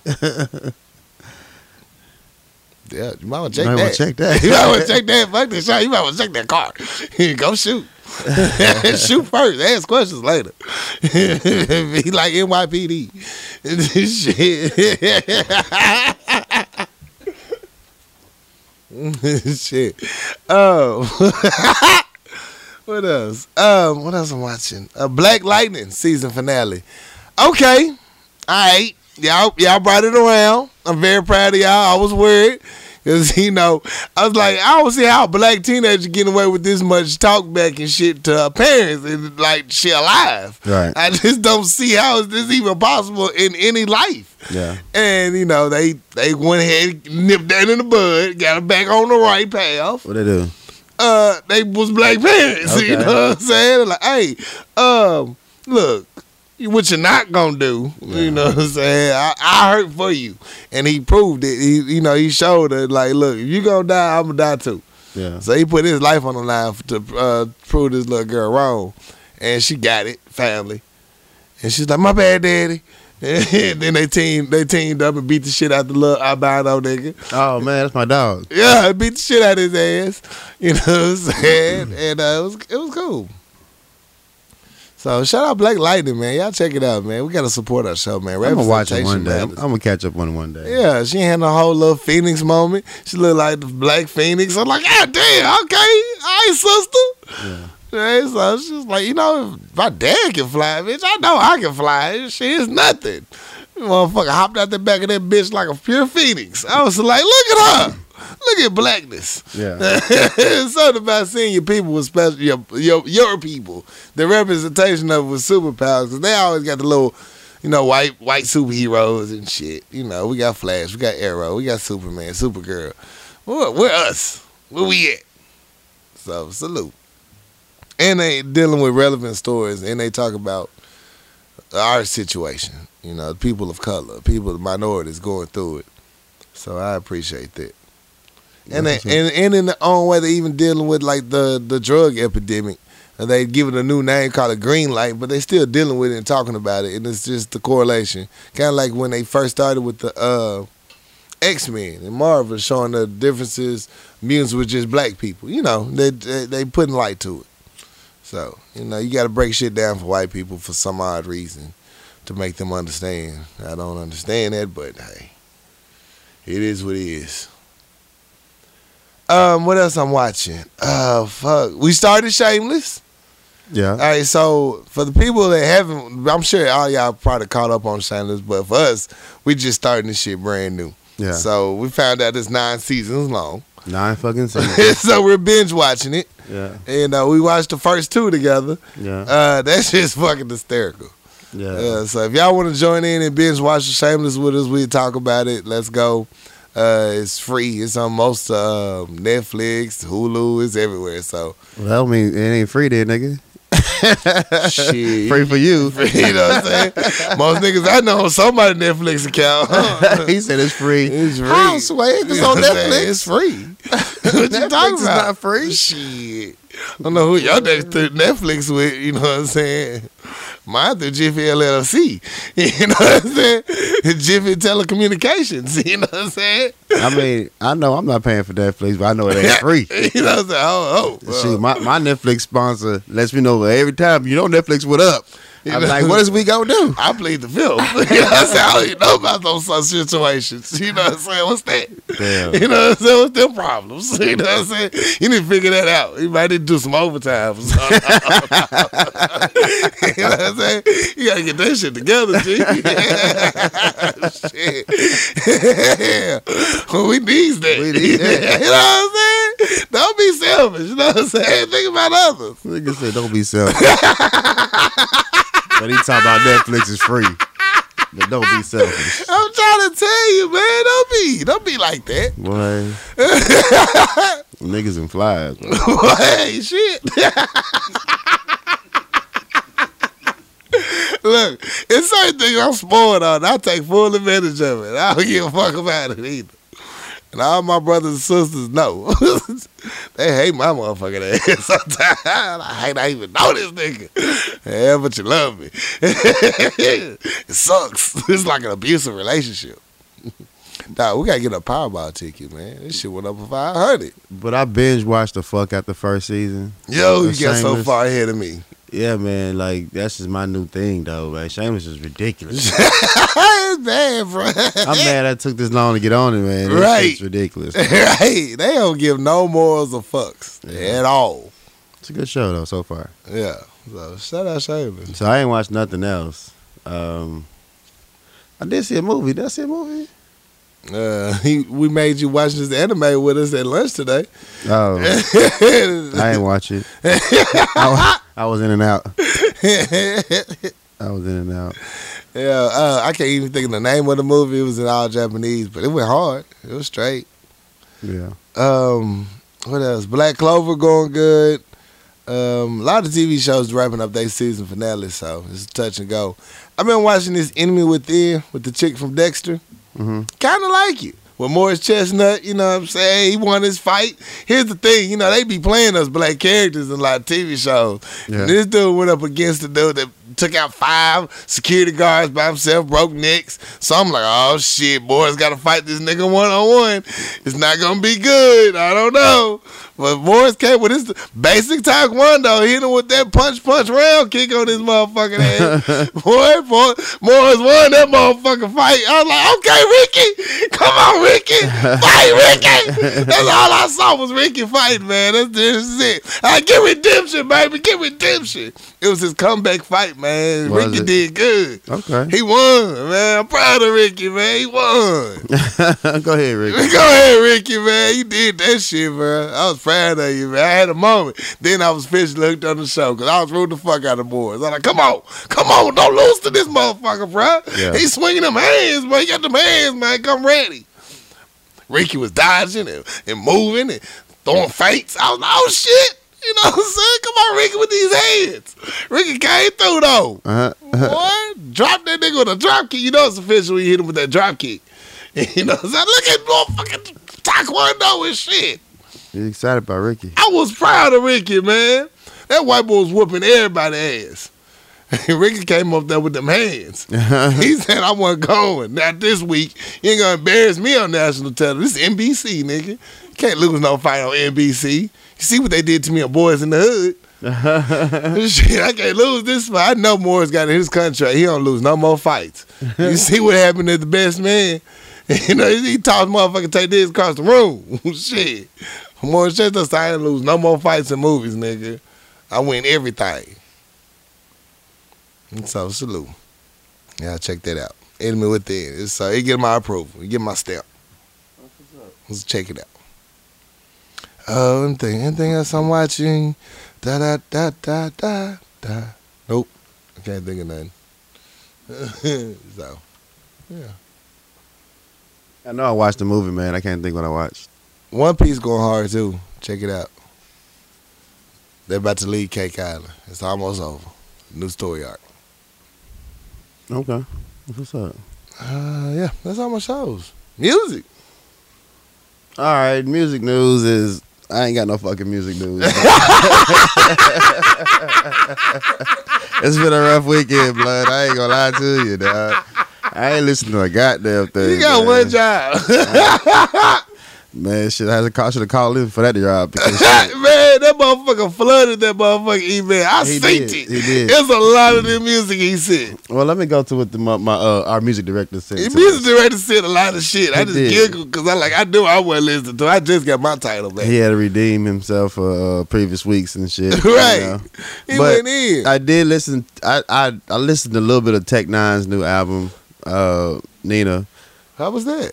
Yeah, you might want to check that. check that. you might want to check that. Fuck this shot. You might want to check that car. Go shoot. shoot first. Ask questions later. Be like NYPD. Shit. Shit. Oh. what else? Um, what else I'm watching? Uh, Black Lightning season finale. Okay. All right. Y'all, y'all brought it around. I'm very proud of y'all. I was worried. Cause you know, I was like, I don't see how a black teenagers getting away with this much talk back and shit to her parents and like she alive. Right. I just don't see how is this even possible in any life. Yeah. And you know, they they went ahead, nipped that in the bud, got her back on the right path. What they do? Uh, they was black parents. You know what I'm saying? Like, hey, um, look, what you're not gonna do. You know what I'm saying? I, I hurt for you, and he proved it. He, you know, he showed it. Like, look, if you gonna die, I'm gonna die too. Yeah. So he put his life on the line to uh, prove this little girl wrong, and she got it. Family, and she's like, "My bad, daddy." And then they teamed, they teamed up and beat the shit out the little albino nigga. Oh man, that's my dog. Yeah, beat the shit out of his ass. You know what I'm saying? And uh, it was it was cool. So shout out Black Lightning, man. Y'all check it out, man. We gotta support our show, man. I'm gonna watch it one day. I'm, matters. I'm gonna catch up on it one day. Yeah, she had a whole little Phoenix moment. She looked like the Black Phoenix. I'm like, God damn, okay, all right, sister. Yeah. Yeah, so she's like, you know, if my dad can fly, bitch, I know I can fly. She is nothing. Motherfucker hopped out the back of that bitch like a pure phoenix. I was like, look at her. Look at blackness. Yeah. Something about seeing your people with special, your, your, your people, the representation of it with superpowers, because they always got the little, you know, white white superheroes and shit. You know, we got Flash, we got Arrow, we got Superman, Supergirl. Where, where us? Where we at? So, salute. And they dealing with relevant stories, and they talk about our situation. You know, people of color, people, minorities going through it. So I appreciate that. And they, That's what's up. and and in their own way, they even dealing with like the the drug epidemic. And they give it a new name called a green light, but they still dealing with it and talking about it. And it's just the correlation, kind of like when they first started with the uh, X Men and Marvel, showing the differences. Mutants were just black people. You know, they they, they putting light to it. So you know, you got to break shit down for white people for some odd reason to make them understand. I don't understand that, but hey, it is what it is. Um, what else I'm watching? Uh, fuck. We started Shameless. Yeah. All right, so for the people that haven't, I'm sure all y'all probably caught up on Shameless, but for us, we just starting this shit brand new. Yeah. So we found out it's nine seasons long. Nine fucking seasons. so we're binge watching it, yeah. and uh, we watched the first two together. Yeah. Uh, that shit's fucking hysterical. Yeah. Uh, so if y'all want to join in and binge watch the Shameless with us, we talk about it. Let's go. Uh, it's free. It's on most uh, Netflix, Hulu. It's everywhere. So Well, don't mean it ain't free there, nigga. shit, Free for you. you know what I'm saying? Most niggas I know on somebody Netflix account. he said it's free. It's free. How, Sway? It's on? Netflix. It's free. what you talking about? not free. Shit. I don't know who y'all next to Netflix with, you know what I'm saying? Mine through Jiffy LLC. You know what I'm saying? Jiffy Telecommunications. You know what I'm saying? I mean, I know I'm not paying for Netflix, but I know it ain't free. You know what I'm saying? Oh, oh. Shoot, my, my Netflix sponsor lets me know every time, you know Netflix what up. I'm know- like, what is we gonna do? I plead the film. you know what I'm saying? I don't even know about those such situations. You know what I'm saying? What's that? Damn. You know what I'm saying? What's them problems? You know what I'm saying? You need to figure that out. You might need to do some overtime or something. you know what I'm saying? You gotta get that shit together, G. shit. well, we need that. We need that. you know what I'm saying? Don't be selfish. You know what I'm saying? Think about others. Nigga said, don't be selfish. But he talking about Netflix is free. But don't be selfish. I'm trying to tell you, man. Don't be, don't be like that. Boy. Niggas and flies. hey, shit. Look, it's certain things I'm spoiled on. I take full advantage of it. I don't give a fuck about it either. And all my brothers and sisters know. they hate my motherfucking ass sometimes. I hate I even know this nigga. Yeah, but you love me. it sucks. It's like an abusive relationship. Nah, we gotta get a Powerball ticket, man. This shit went up for 500. But I binge watched the fuck out the first season. Yo, you got so far ahead of me. Yeah, man. Like that's just my new thing, though. Man, Shameless is ridiculous. it's bad, bro. I'm mad I took this long to get on it, man. This Right. shit's ridiculous. right. They don't give no morals or fucks Yeah. at all. It's a good show though so far. Yeah. So shout out Shameless. So I ain't watched nothing else. Um, I did see a movie. Did I see a movie? Uh, he, we made you watch this anime with us at lunch today. Oh, I ain't watch it. I, I was in and out. I was in and out. yeah, uh, I can't even think of the name of the movie. It was in all Japanese, but it went hard. It was straight. Yeah. Um, what else? Black Clover going good. Um, a lot of TV shows wrapping up their season finale, so it's touch and go. I've been watching this Enemy Within with the chick from Dexter. hmm Kind of like it. With Morris Chestnut, you know what I'm saying? He won his fight. Here's the thing, you know, they be playing us black characters in a lot of TV shows. Yeah. This dude went up against the dude that took out five security guards by himself, broke necks. So I'm like, oh shit, boys got to fight this nigga one on one. It's not gonna be good. I don't know. But Morris came with his basic taekwondo, hit him with that punch, punch, round kick on his motherfucking head. boy, boy, Morris won that motherfucking fight. I was like, okay, Ricky, come on, Ricky, fight, Ricky. That's all I saw was Ricky fighting, man. That's this is it. I get redemption, baby, get redemption. It was his comeback fight, man. Was Ricky it? did good. Okay. He won, man. I'm proud of Ricky, man. He won. Go ahead, Ricky. Go ahead, Ricky, man. You did that shit, bro. I was proud of you, man. I had a moment. Then I was officially hooked on the show because I was rooting the fuck out of the boys. I'm like, come on, come on, don't lose to this motherfucker, bro. Yeah. He's swinging them hands, man. He got them hands, man. Come ready. Ricky was dodging and, and moving and throwing feints. I was like, oh shit. You know what I'm saying? Come on, Ricky, with these hands. Ricky came through though. Uh-huh. Boy, drop that nigga with a drop kick. You know it's official when you hit him with that drop kick. You know what I'm saying? Look at motherfucking Taekwondo and shit. You excited about Ricky? I was proud of Ricky, man. That white boy was whooping everybody's ass. And Ricky came up there with them hands. He said, I wasn't going. Now, this week, you ain't going to embarrass me on national television. This is NBC, nigga. Can't lose no fight on NBC. You see what they did to me on Boys in the Hood. Shit, I can't lose this fight. I know Morris got in his contract. He don't lose no more fights. You see what happened to the best man? You know, he taught motherfucker take this across the room. Shit. Morris Chestnut said, I ain't lose no more fights in movies, nigga. I win everything. And so, salute. Yeah, check that out. Enemy Within. It's, uh, it get my approval. It get my stamp. Let's check it out. Oh, anything, anything else I'm watching? Da da da da da da. Nope, I can't think of nothing. so, yeah. I know I watched the movie, man. I can't think what I watched. One Piece going hard too. Check it out. They're about to leave Cake Island. It's almost over. New story arc. Okay. What's up? Uh, yeah, that's all my shows. Music. All right, music news is I ain't got no fucking music news. it's been a rough weekend, blood. I ain't gonna lie to you, dog. I ain't listening to a goddamn thing. You got man. one job. Man, shit, I should have called in for that job because shit, Man, that motherfucker flooded that motherfucking email. I He seen did. it. He did. There's a lot of the music he said. Well, let me go to what the, my, my uh, our music director said. The music us. director said a lot of shit. I He just did. giggled because I like I knew I wasn't listening to. I just got my title back. He had to redeem himself for uh, previous weeks and shit. you Right. know. He But went in. I did listen. I, I I listened to a little bit of Tech N9ne's new album. Uh, Nina. How was that?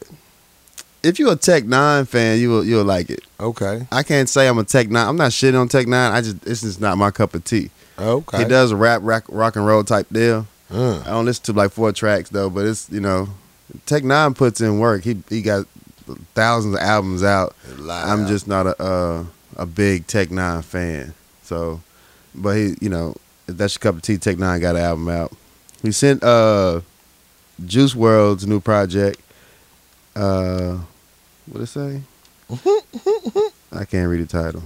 If you're a Tech N9ne fan, you will you'll like it. Okay. I can't say I'm a Tech N9ne. I'm not shitting on Tech N9ne. I just this is not my cup of tea. Okay. He does a rap, rock, rock and roll type deal. Uh, I don't listen to like four tracks though, but it's you know, Tech N9ne puts in work. He he got thousands of albums out. I'm just not a uh, a big Tech N9ne fan. So, but he you know if that's your cup of tea. Tech N9ne got an album out. He sent uh Juice WRLD's new project. Uh, what it say? I can't read the title.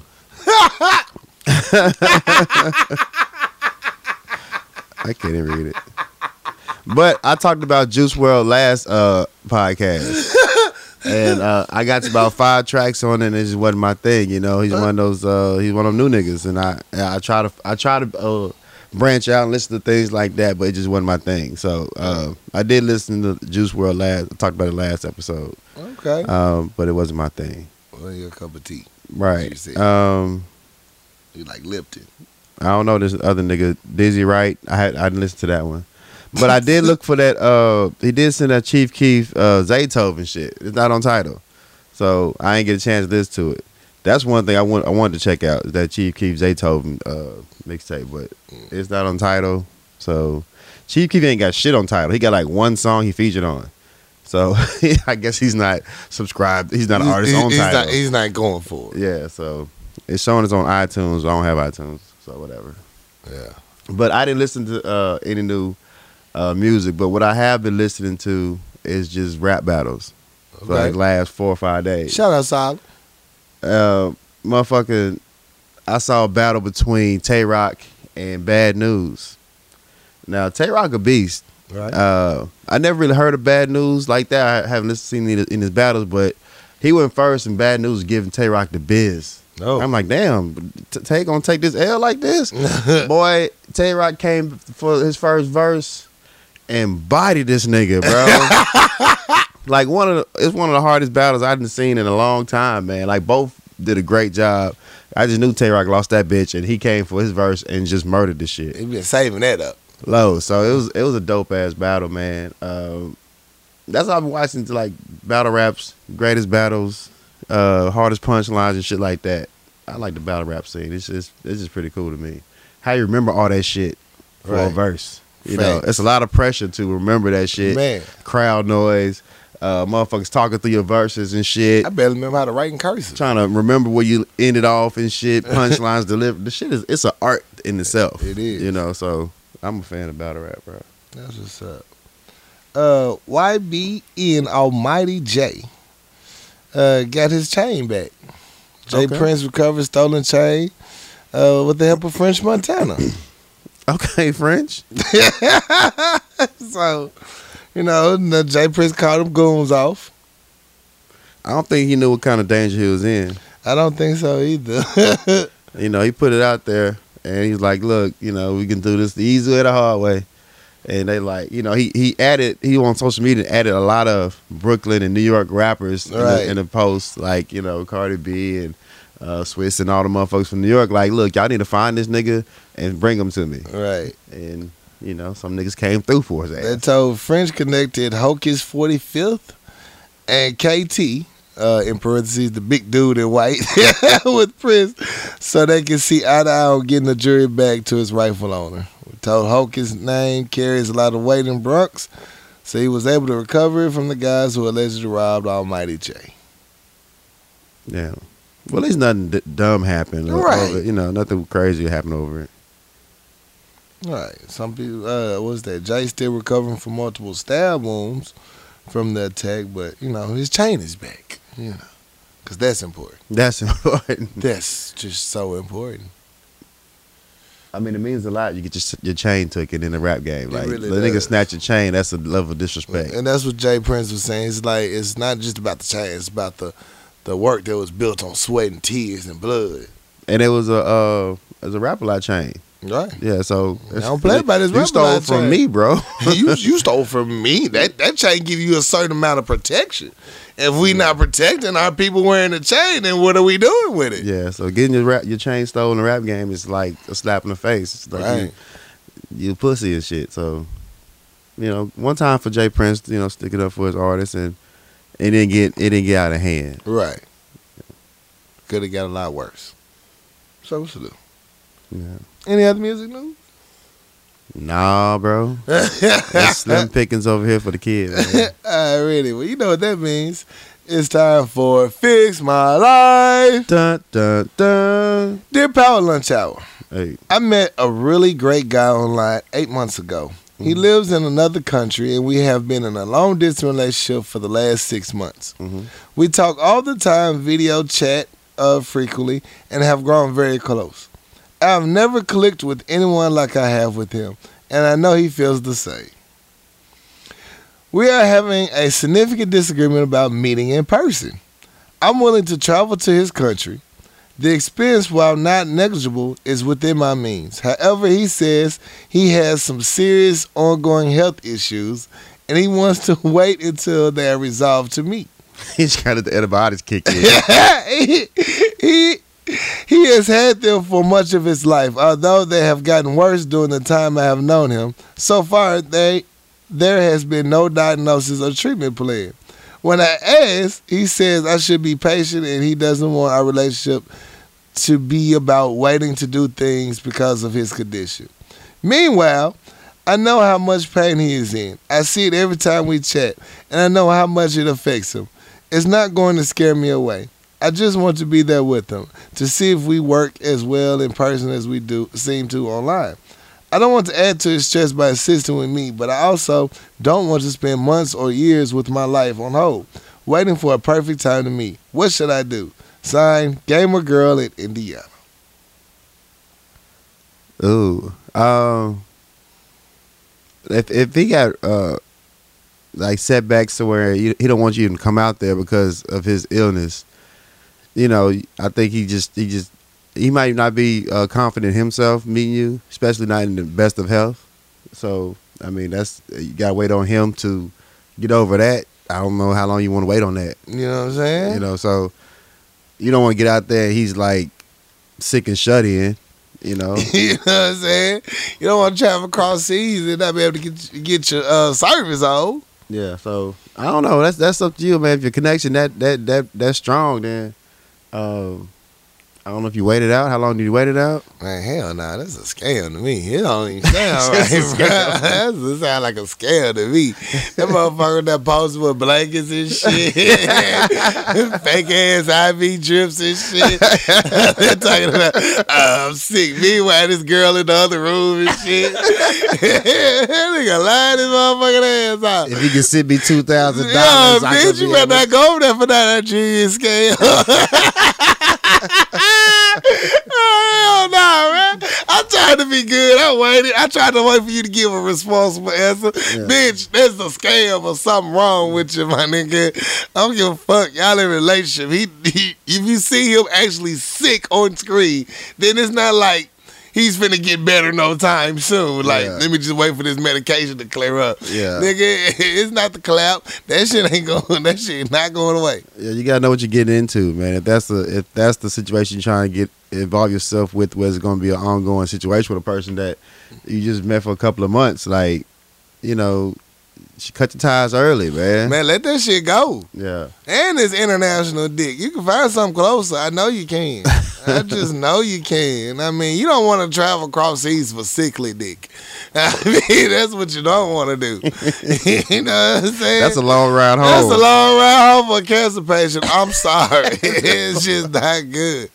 I can't even read it. But I talked about Juice WRLD last uh podcast. and uh, I got about five tracks on it and it just wasn't my thing, you know. He's one of those uh he's one of them new niggas and I I try to I try to uh, branch out and listen to things like that, but it just wasn't my thing. So uh, I did listen to Juice WRLD last I talked about it last episode. okay. Um, but it wasn't my thing. well, your cup of tea. Right. You. Um You like Lipton. I don't know this other nigga Dizzy Wright. I had I didn't listen to that one, but I did look for that. Uh, he did send that Chief Keef uh, Zaytoven shit. It's not on Tidal, so I ain't get a chance to listen to it. That's one thing I want. I wanted to check out is that Chief Keef Zaytoven uh, mixtape, but it's not on Tidal. So Chief Keef ain't got shit on Tidal. He got like one song he featured on. So I guess he's not subscribed. He's not an artist He- on he's Tidal. Not, he's not going for it. yeah, so it's showing it's on iTunes. I don't have iTunes, so whatever. Yeah. But I didn't listen to uh, any new uh, music. But what I have been listening to is just rap battles for Okay. like last four or five days. Shout out Solid. Uh, motherfucker, I saw a battle between Tay Roc and Bad News. Now Tay Roc a beast. Right. Uh, I never really heard of Bad News like that. I haven't seen in, in his battles, but he went first, and Bad News was giving Tay Roc the biz. no. I'm like, damn, Tay gonna take this L like this? Boy, Tay Roc came for his first verse and bodied this nigga, bro. like one of the, it's one of the hardest battles I've seen in a long time, man. Like both did a great job. I just knew Tay Roc lost that bitch, and he came for his verse and just murdered the shit. he been saving that up. Low, so it was it was a dope ass battle, man. Um, that's what I've been watching to like battle raps, greatest battles, uh, hardest punchlines and shit like that. I like the battle rap scene. It's just it's just pretty cool to me. How you remember all that shit for a verse? You know, it's a lot of pressure to remember that shit. Man, Crowd noise, uh, motherfuckers talking through your verses and shit. I barely remember how to write in cursive. Trying to remember where you ended off and shit, punchlines delivered. The shit is it's an art in itself. It is. You know, so I'm a fan of battle rap, bro. That's what's up. Uh, YBN Almighty Jay uh, got his chain back. Jay Okay. Prince recovered stolen chain uh, with the help of French Montana. Okay, French. so, you know, the Jay Prince called them goons off. I don't think he knew what kind of danger he was in. I don't think so either. You know, he put it out there and he's like, look, you know, we can do this the easy way or the hard way. And they like, you know, he he added he on social media added a lot of Brooklyn and New York rappers in, the, in the post, like, you know, Cardi B and uh, Swizz and all the motherfuckers from New York, like, look, y'all need to find this nigga and bring him to me. right. And, you know, some niggas came through for his They told French connected Hocus 45th and KT, uh, in parentheses, the big dude in white, with Prince, so they can see eye to eye on getting the jury back to its rightful owner. We told Hocus' name carries a lot of weight in Bronx, so he was able to recover it from the guys who allegedly robbed Almighty Jay. Yeah. Well, at least nothing d- dumb happened. Right. over- you know, nothing crazy happened over it. Right. Some people, uh, what's that? Jay still recovering from multiple stab wounds from the attack, but, you know, his chain is back, you know, because that's important. That's important. That's just so important. I mean, it means a lot. You get your, your chain taken in the rap game. It Like really the nigga snatch your chain. That's a level of disrespect. And that's what Jay Prince was saying. It's like it's not just about the chain; it's about the the work that was built on sweat and tears and blood. And it was a uh, it was a rap a lot chain. Right? Yeah. So I Don't play about this You stole from chain. me, bro. you you stole from me. That that chain give you a certain amount of protection. If we not protecting our people wearing the chain, then what are we doing with it? yeah. So getting your rap, your chain stolen in the rap game is like a slap in the face. It's like Right. you, you pussy and shit. So you know, one time for Jay Prince, you know, sticking up for his artists, and it didn't get it didn't get out of hand. Right. Could have got a lot worse. So what's to do? Yeah. Any other music news? Nah, bro. That's slim pickings over here for the kids. man. Alrighty. Well, you know what that means. It's time for Fix My Life. dun dun dun. Dear Power Lunch Hour. Hey, I met a really great guy online eight months ago. He Mhm. lives in another country, and we have been in a long distance relationship for the last six months. Mhm. We talk all the time, video chat uh, frequently, and have grown very close. I've never clicked with anyone like I have with him, and I know he feels the same. We are having a significant disagreement about meeting in person. I'm willing to travel to his country. The expense, while not negligible, is within my means. However, he says he has some serious ongoing health issues and he wants to wait until they are resolved to meet. he's got the antibiotics kick in. he, he, he has had them for much of his life, although they have gotten worse during the time I have known him. So far, they, there has been no diagnosis or treatment plan. When I ask, he says I should be patient and he doesn't want our relationship to be about waiting to do things because of his condition. Meanwhile, I know how much pain he is in. I see it every time we chat, and I know how much it affects him. It's not going to scare me away. I just want to be there with them to see if we work as well in person as we do seem to online. I don't want to add to his stress by insisting with me, but I also don't want to spend months or years with my life on hold, waiting for a perfect time to meet. What should I do? Sign Gamer Girl in Indiana. Ooh. Um. If if he got uh like setbacks to where he, he don't want you to come out there because of his illness, you know, I think he just he just he might not be uh, confident himself meeting you, especially not in the best of health. So I mean, that's you gotta wait on him to get over that. I don't know how long you want to wait on that. You know what I'm saying? You know, so you don't want to get out there. and He's like sick and shut in. You know, you know what I'm saying? You don't want to travel across seas and not be able to get get your uh, service on. Yeah, so I don't know. That's that's up to you, man. If your connection that that that that's strong, then um, I don't know if you waited out. How long did you wait it out? Man, hell nah, that's a scam to me. It don't even sound right, a bro. That sound like a scam to me. That motherfucker that posted with blankets and shit, fake ass IV drips and shit. They're talking about, uh, I'm sick. Meanwhile, this girl in the other room and shit. that nigga lying his motherfucking ass out. If you can send me two thousand dollars, bitch, you better not go over there for that Nigerian scam. oh, hell no, tried to be good. I waited. I tried to wait for you to give a responsible answer. Bitch, there's a scam or something wrong with you, my nigga. I don't give a fuck. Y'all in a relationship. He, he, if you see him actually sick on screen, then it's not like he's finna get better no time soon. Like, Yeah. let me just wait for this medication to clear up. Yeah. Nigga, it's not the clap. That shit ain't going. That shit not going away. Yeah, you gotta know what you're getting into, man. If that's the if that's the situation you're trying to get involve yourself with, where it's gonna be an ongoing situation with a person that you just met for a couple of months, like you know, she cut the ties early, man. Man, let that shit go. Yeah, And it's international dick. You can find something closer. I know you can. I just know you can. I mean, you don't want to travel across seas for sickly dick. I mean, that's what you don't want to do. you know what I'm saying? that's a long ride home. That's a long ride home for a cancer patient. I'm sorry. it's just not good.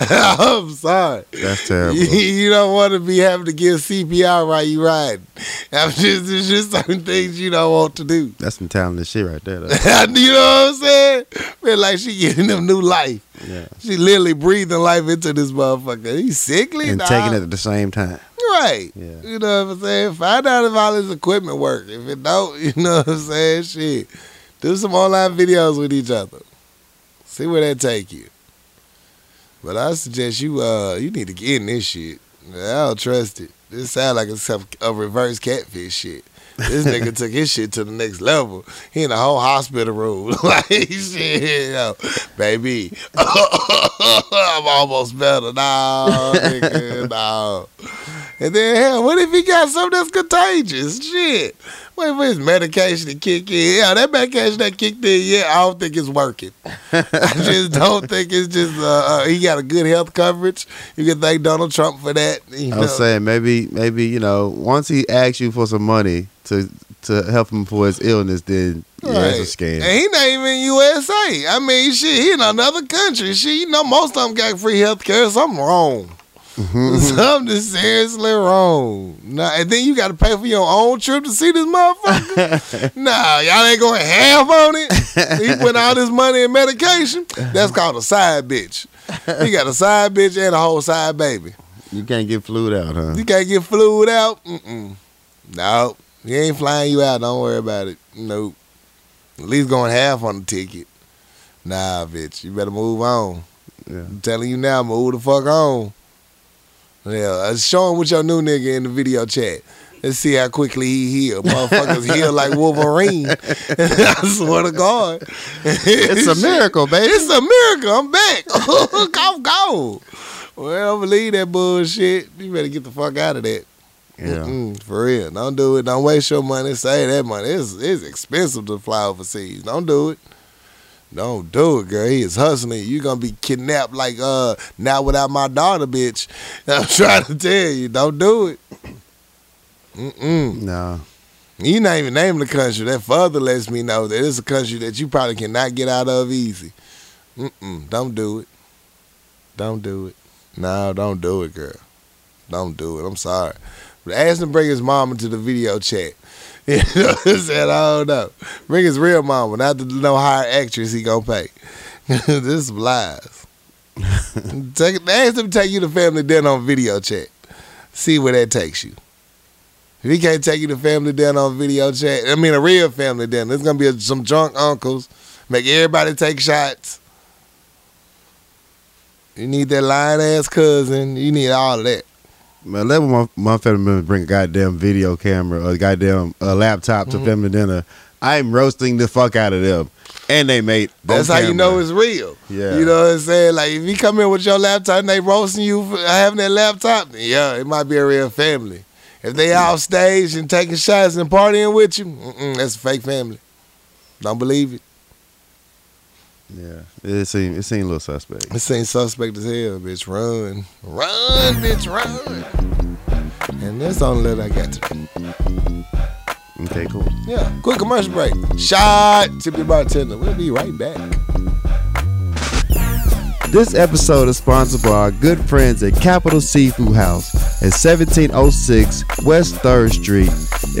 I'm sorry. That's terrible. You, you don't want to be having to give CPR while you riding. I'm just, there's just certain things you don't want to do. That's some talented shit right there. You know what I'm saying? Man, like she giving them new life. Yeah, She literally breathing life into this motherfucker. He's sickly and nah. taking it at the same time. right. Yeah. You know what I'm saying? Find out if all this equipment work. If it don't, you know what I'm saying? Shit. Do some online videos with each other. See where that take you. But I suggest you uh you need to get in this shit. I don't trust it. This sound like it's a reverse catfish shit. This nigga took his shit to the next level. He in a whole hospital room. like shit, yo, baby. I'm almost better. No, nigga, no. And then hell, what if he got something that's contagious? Shit. Wait for his medication to kick in. Yeah, that medication that kicked in, yeah, I don't think it's working. I just don't think it's just uh, uh, he got a good health coverage. You can thank Donald Trump for that. You I know? was saying maybe maybe you know once he asks you for some money to to help him for his illness, then yeah, Right. it's a scam. And he not even USA. I mean, shit, he in another country. Shit, you know, most of them got free health care. Something wrong. Mm-hmm. Something seriously wrong. Nah, and then you got to pay for your own trip to see this motherfucker. nah, y'all ain't going half on it. He put all this money in medication. That's called a side bitch. He got a side bitch and a whole side baby. You can't get flued out, huh? You can't get flued out. Mm-mm. No, he ain't flying you out. Don't worry about it. Nope. At least going half on the ticket. Nah, bitch. You better move on. Yeah. I'm telling you now, move the fuck on. Yeah, show him with your new nigga in the video chat. Let's see how quickly he heal. Motherfuckers heal like Wolverine. I swear to God. It's a miracle, baby. It's a miracle. I'm back. go, go. Well, I believe that bullshit. You better get the fuck out of that. Yeah. Mm-mm, for real. Don't do it. Don't waste your money. Save that money. It's, it's expensive to fly overseas. Don't do it. Don't do it, girl. He is hustling. You're gonna be kidnapped like uh now without my daughter, bitch. I'm trying to tell you, don't do it. Mm-mm. No. You not even naming the country. That further lets me know that it's a country that you probably cannot get out of easy. Mm-mm. Don't do it. Don't do it. No, don't do it, girl. Don't do it. I'm sorry. But ask him to bring his mama to the video chat. You know what I'm saying? I don't know. Bring his real mama, not the no higher actress he gonna pay. this is lies. take, ask him to take you to family dinner on video chat. See where that takes you. If he can't take you to family dinner on video chat, I mean a real family dinner, there's gonna be some drunk uncles, make everybody take shots. You need that lying ass cousin. You need all of that. Man, let my, my family members bring a goddamn video camera or a goddamn uh, laptop Mm-hmm. to family dinner. I'm roasting the fuck out of them. And they made That's how you know it's real. Yeah. You know what I'm saying? Like if you come in with your laptop and they roasting you for having that laptop, yeah, it might be a real family. If they off stage and taking shots and partying with you, that's a fake family. Don't believe it. Yeah. It seemed it seemed a little suspect. This ain't suspect as hell, bitch. Run. Run, bitch, run. And that's all that I got today. Okay, cool. Yeah. Quick commercial break. Shot. Tip your bartender. We'll be right back. This episode is sponsored by our good friends at Capital Seafood House at 1706 West 3rd Street.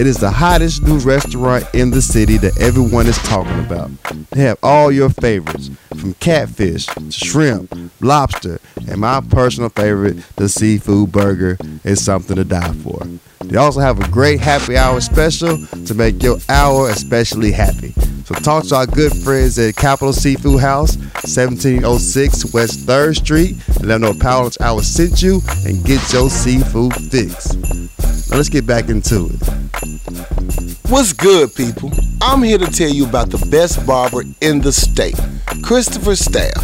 It is the hottest new restaurant in the city that everyone is talking about. They have all your favorites, from catfish to shrimp, lobster, and my personal favorite, the seafood burger, is something to die for. They also have a great happy hour special to make your hour especially happy. So talk to our good friends at Capital Seafood House, 1706 West 3rd Street, and let them know Power Lunch Hour sent you and get your seafood fix. Now let's get back into it. What's good, people? I'm here to tell you about the best barber in the state, Christopher Staff,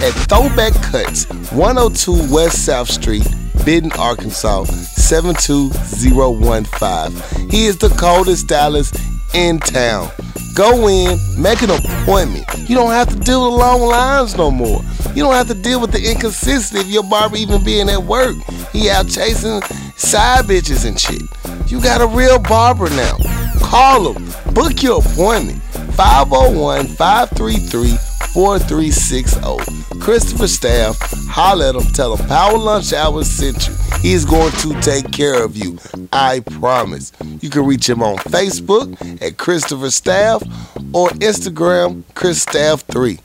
at Throwback Cuts, 102 West South Street, Benton, Arkansas, 72015. He is the coldest stylist in town. Go in, make an appointment. You don't have to deal with long lines no more. You don't have to deal with the inconsistency of your barber even being at work. He out chasing side bitches and shit. You got a real barber now. Call him. Book your appointment. 501 533 4360. Christopher Staff, holler at him. Tell him Power Lunch Hour sent you. He's going to take care of you. I promise. You can reach him on Facebook at Christopher Staff or Instagram, Chris Staff 3.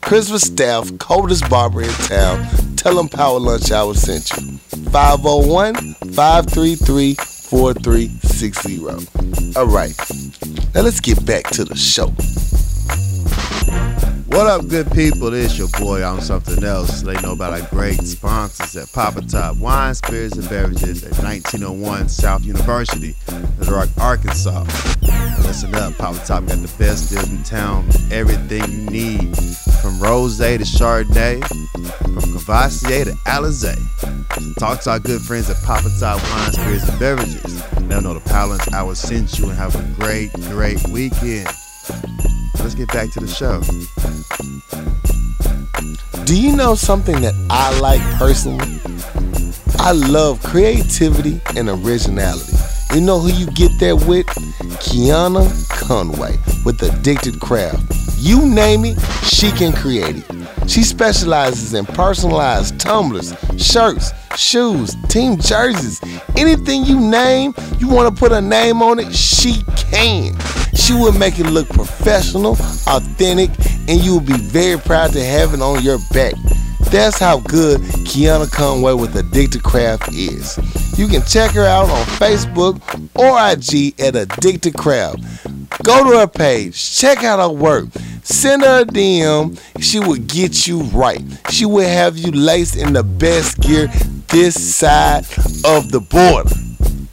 Christopher Staff, coldest barber in town. Tell him Power Lunch Hour sent you. 501 533 4360. All right. Now let's get back to the show. What up, good people? It's your boy on something else. They know about our great sponsors at Papa Top Wine, Spirits, and Beverages at 1901 South University, Little Rock, Arkansas. Listen up, Papa Top got the best deals in town. Everything you need. From Rose to Chardonnay, from Courvoisier to Alizé. Talk to our good friends at Papa Top Wine, Spirits, and Beverages. Them know the Power Lunch Hour sent you and have a great, great weekend. Let's get back to the show. Do you know something that I like personally? I love creativity and originality. You know who you get that with? Kiana Conway with Addicted Craft. You name it, she can create it. She specializes in personalized tumblers, shirts, shoes, team jerseys, anything you name, you want to put a name on it, she can. She will make it look professional, authentic, and you will be very proud to have it on your back. That's how good Kiana Conway with Addicted Craft is. You can check her out on Facebook or IG at Addicted Craft. Go to her page, check out her work, send her a DM. She will get you right. She will have you laced in the best gear this side of the border.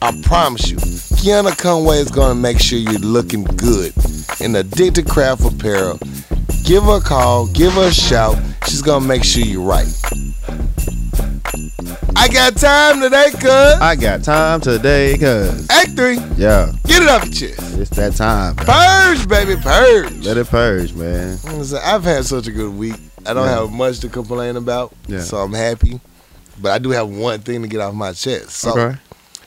I promise you, Kiana Conway is gonna make sure you're looking good in Addicted Craft Apparel. Give her a call, give her a shout. She's gonna make sure you're right. I got time today, cuz. I got time today, cuz. Act three, Yeah, get it off your chest. it's that time. man. Purge, baby, purge. Let it purge, man. I've had such a good week. I don't Yeah. have much to complain about, Yeah. so I'm happy. But I do have one thing to get off my chest. So Okay.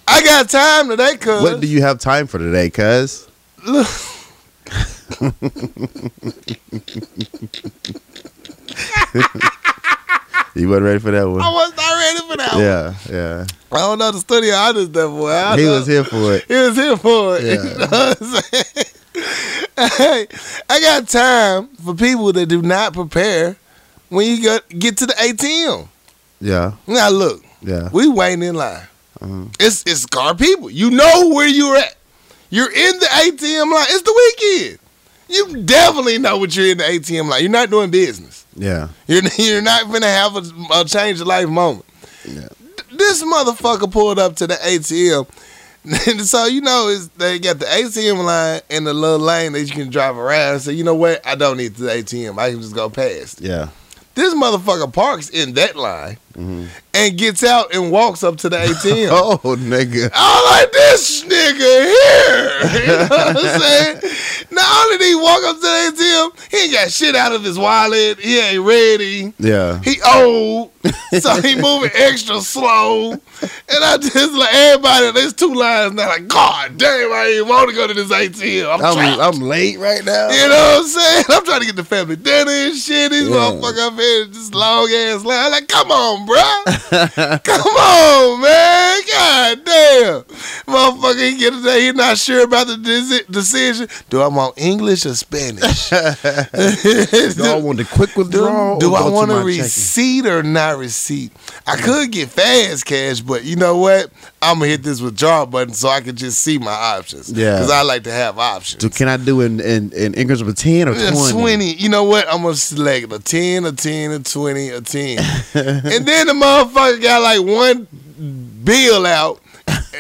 I got time today, cuz. What do you have time for today, cuz? Look. You wasn't ready for that one. I was not ready for that. one. Yeah, yeah. I don't know the studio artist that boy. I He know- was here for it. He was here for it. Yeah. You know what I'm saying? hey, I got time for people that do not prepare when you get get to the ATM. Yeah, Now look, yeah. we waiting in line. Mhm. It's it's car people. You know where you're at. You're in the ATM line. It's the weekend. You definitely know what you're in the ATM line. You're not doing business. Yeah, You're you're not gonna have a, a change of life moment. Yeah. This motherfucker pulled up to the ATM. And so you know is they got the ATM line and the little lane that you can drive around. So you know what? I don't need the ATM. I can just go past. yeah. This motherfucker parks in that line Mhm. and gets out and walks up to the ATM. Oh, nigga. I'm like, this nigga here. You know what I'm saying? Not only did he walk up to the ATM, he ain't got shit out of his wallet. He ain't ready. Yeah. He old. so he moving extra slow. And I just like everybody, there's two lines now, like, God damn, I ain't want to go to this ATM. I'm, I'm. I'm late right now. You know what I'm saying? I'm trying to get the family dinner and shit. These Yeah. motherfuckers up here, this long ass line. I'm like, come on, bruh. come on, man. God damn. Motherfucker, he get it. He not sure about the decision. Do I want English or Spanish? Do I want the quick withdrawal? Do, do I to want a my checking? receipt or not receipt? I could get fast cash, but you know what? I'm gonna hit this withdraw button so I can just see my options. Yeah. because I like to have options. So can I do in in, in increments of a ten or twenty? 20. You know what? I'm gonna select a 10, a 10, a 20, a 10. and then the motherfucker got like one bill out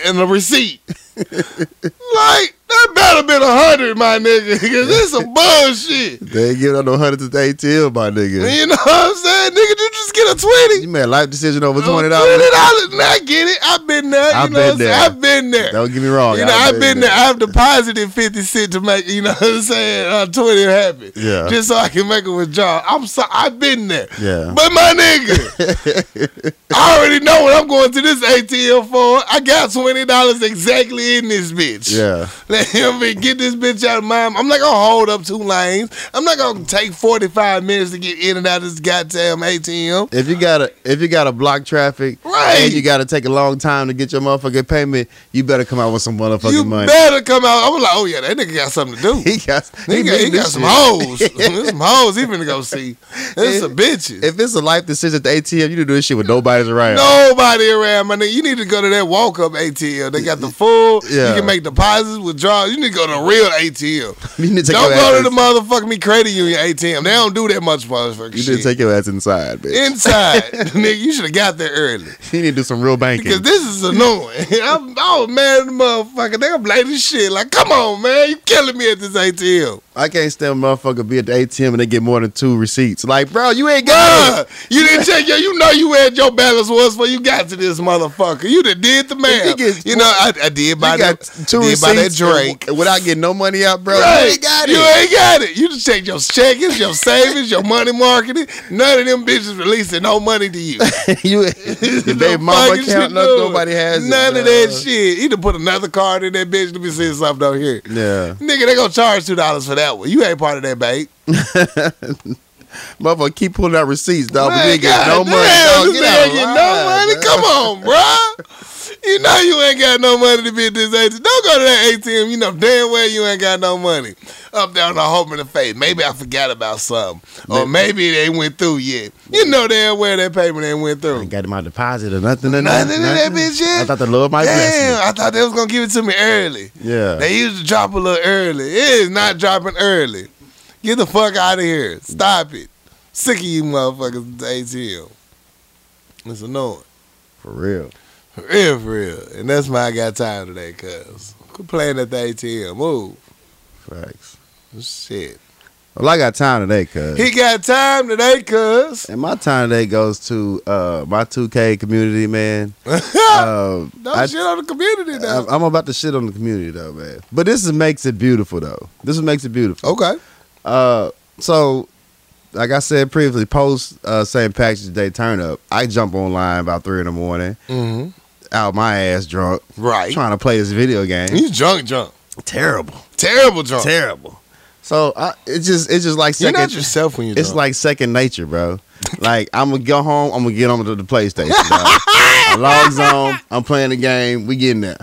and a receipt. Like, that better been a hundred, my nigga, because this some bullshit. They ain't giving out no hundred to the ATM, my nigga. You know what I'm saying? Nigga, you just get a 20. You made a life decision over twenty dollars. Twenty dollars. I get it. I've been there. You I've know been what I'm saying? there. I've been there. Don't get me wrong. You know, I've been there. I've deposited 50 cents to make, you know what I'm saying, uh, 20 happy. Yeah. Just so I can make a withdrawal. I'm so I've been there. Yeah. But my nigga, I already know what I'm going to this ATM for. I got $20 exactly in this bitch. Yeah. Let him be- get this bitch out of mine. I'm not gonna hold up two lanes. I'm not gonna take 45 minutes to get in and out of this goddamn ATM. If you gotta if you gotta block traffic Right. and you gotta take a long time to get your motherfucking payment, you better come out with some motherfucking You money. You better come out. I'm like, oh yeah, that nigga got something to do. He got He, got, he got some hoes. There's some hoes he finna go see. There's some bitches. If it's a life decision at the ATM, you do this shit with nobody's around. Nobody around, my nigga. You need to go to that walk up ATM. They got the full. Yeah. You can make deposits, withdrawals, you need to go to a real ATM. You need to Don't go to the motherfucking me credit union ATM. They don't do that much motherfucking You need to take your ass inside, bitch. Inside, nigga, you should have got there early. you need to do some real banking. Because this is annoying. I'm, I was mad at the motherfucker. They gonna late as shit. Like, come on, man, you killing me at this ATM. I can't stand a motherfucker be at the ATM and they get more than two receipts. Like, bro, you ain't got it. You didn't check your. You know you had your balance was before you got to this motherfucker. You done did the man. you know I, I did buy got that. two buy that drink. and- without getting no money out, bro. Right. You ain't got it. You it. ain't got it. You just check your checkings, your savings, your money marketing. None of them bitches releasing no money to you. you, your baby mama account, shit no, doing. nobody has it, None of that shit. Either put another card in that bitch. Let me see something down here. Yeah. Nigga, they gonna charge two dollars for that one. You ain't part of that bank. Motherfucker keep pulling out receipts, dog, Man, ain't get no money, dog. Get getting no money. Come on, bro. You know you ain't got no money to be at this ATM. Don't go to that ATM. You know damn well you ain't got no money. Up there on the hope and the faith. Maybe I forgot about something. Or maybe it ain't went through yet. You know damn well that payment ain't went through. Ain't got my deposit or nothing. Or Nothing nothing, in that bitch yet? I thought the Lord might bless Damn, I thought they was gonna give it to me early. Yeah. They used to drop a little early. It is not dropping early. Get the fuck out of here. Stop it. Sick of you motherfuckers at the ATM. It's annoying. For real. Real, for real. And that's why I got time today, cuz. Quit playing at the ATM. Move. Facts. Shit. Well, I got time today, cuz. He got time today, cuz. And my time today goes to uh, my 2K community, man. Uh, Don't I- shit on the community now. I'm I'm about to shit on the community though, man. But this is makes it beautiful though. This is makes it beautiful. okay. Uh, so like I said previously, post uh, St. Patrick's Day turn up. I jump online about three in the morning, Mm-hmm. Out my ass drunk, Right. trying to play this video game. He's drunk, drunk. Terrible, Terrible drunk. terrible. So I, it's just it's just like You're second. not yourself when you're it's drunk. like second nature, bro. like I'm gonna go home. I'm gonna get on to the PlayStation. I logs on. I'm playing the game. We getting there.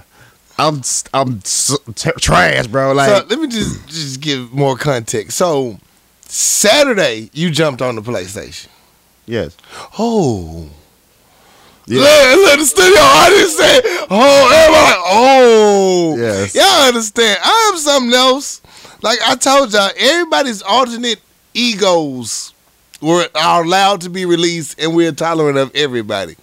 I'm I'm t- trash, bro. Like so let me just just give more context. So Saturday you jumped on the PlayStation. yes, Oh. Yeah. Let, let the studio audience say, oh, everybody, oh. Yes. Y'all understand. I am something else. Like I told y'all, everybody's alternate egos were are allowed to be released and we're tolerant of everybody.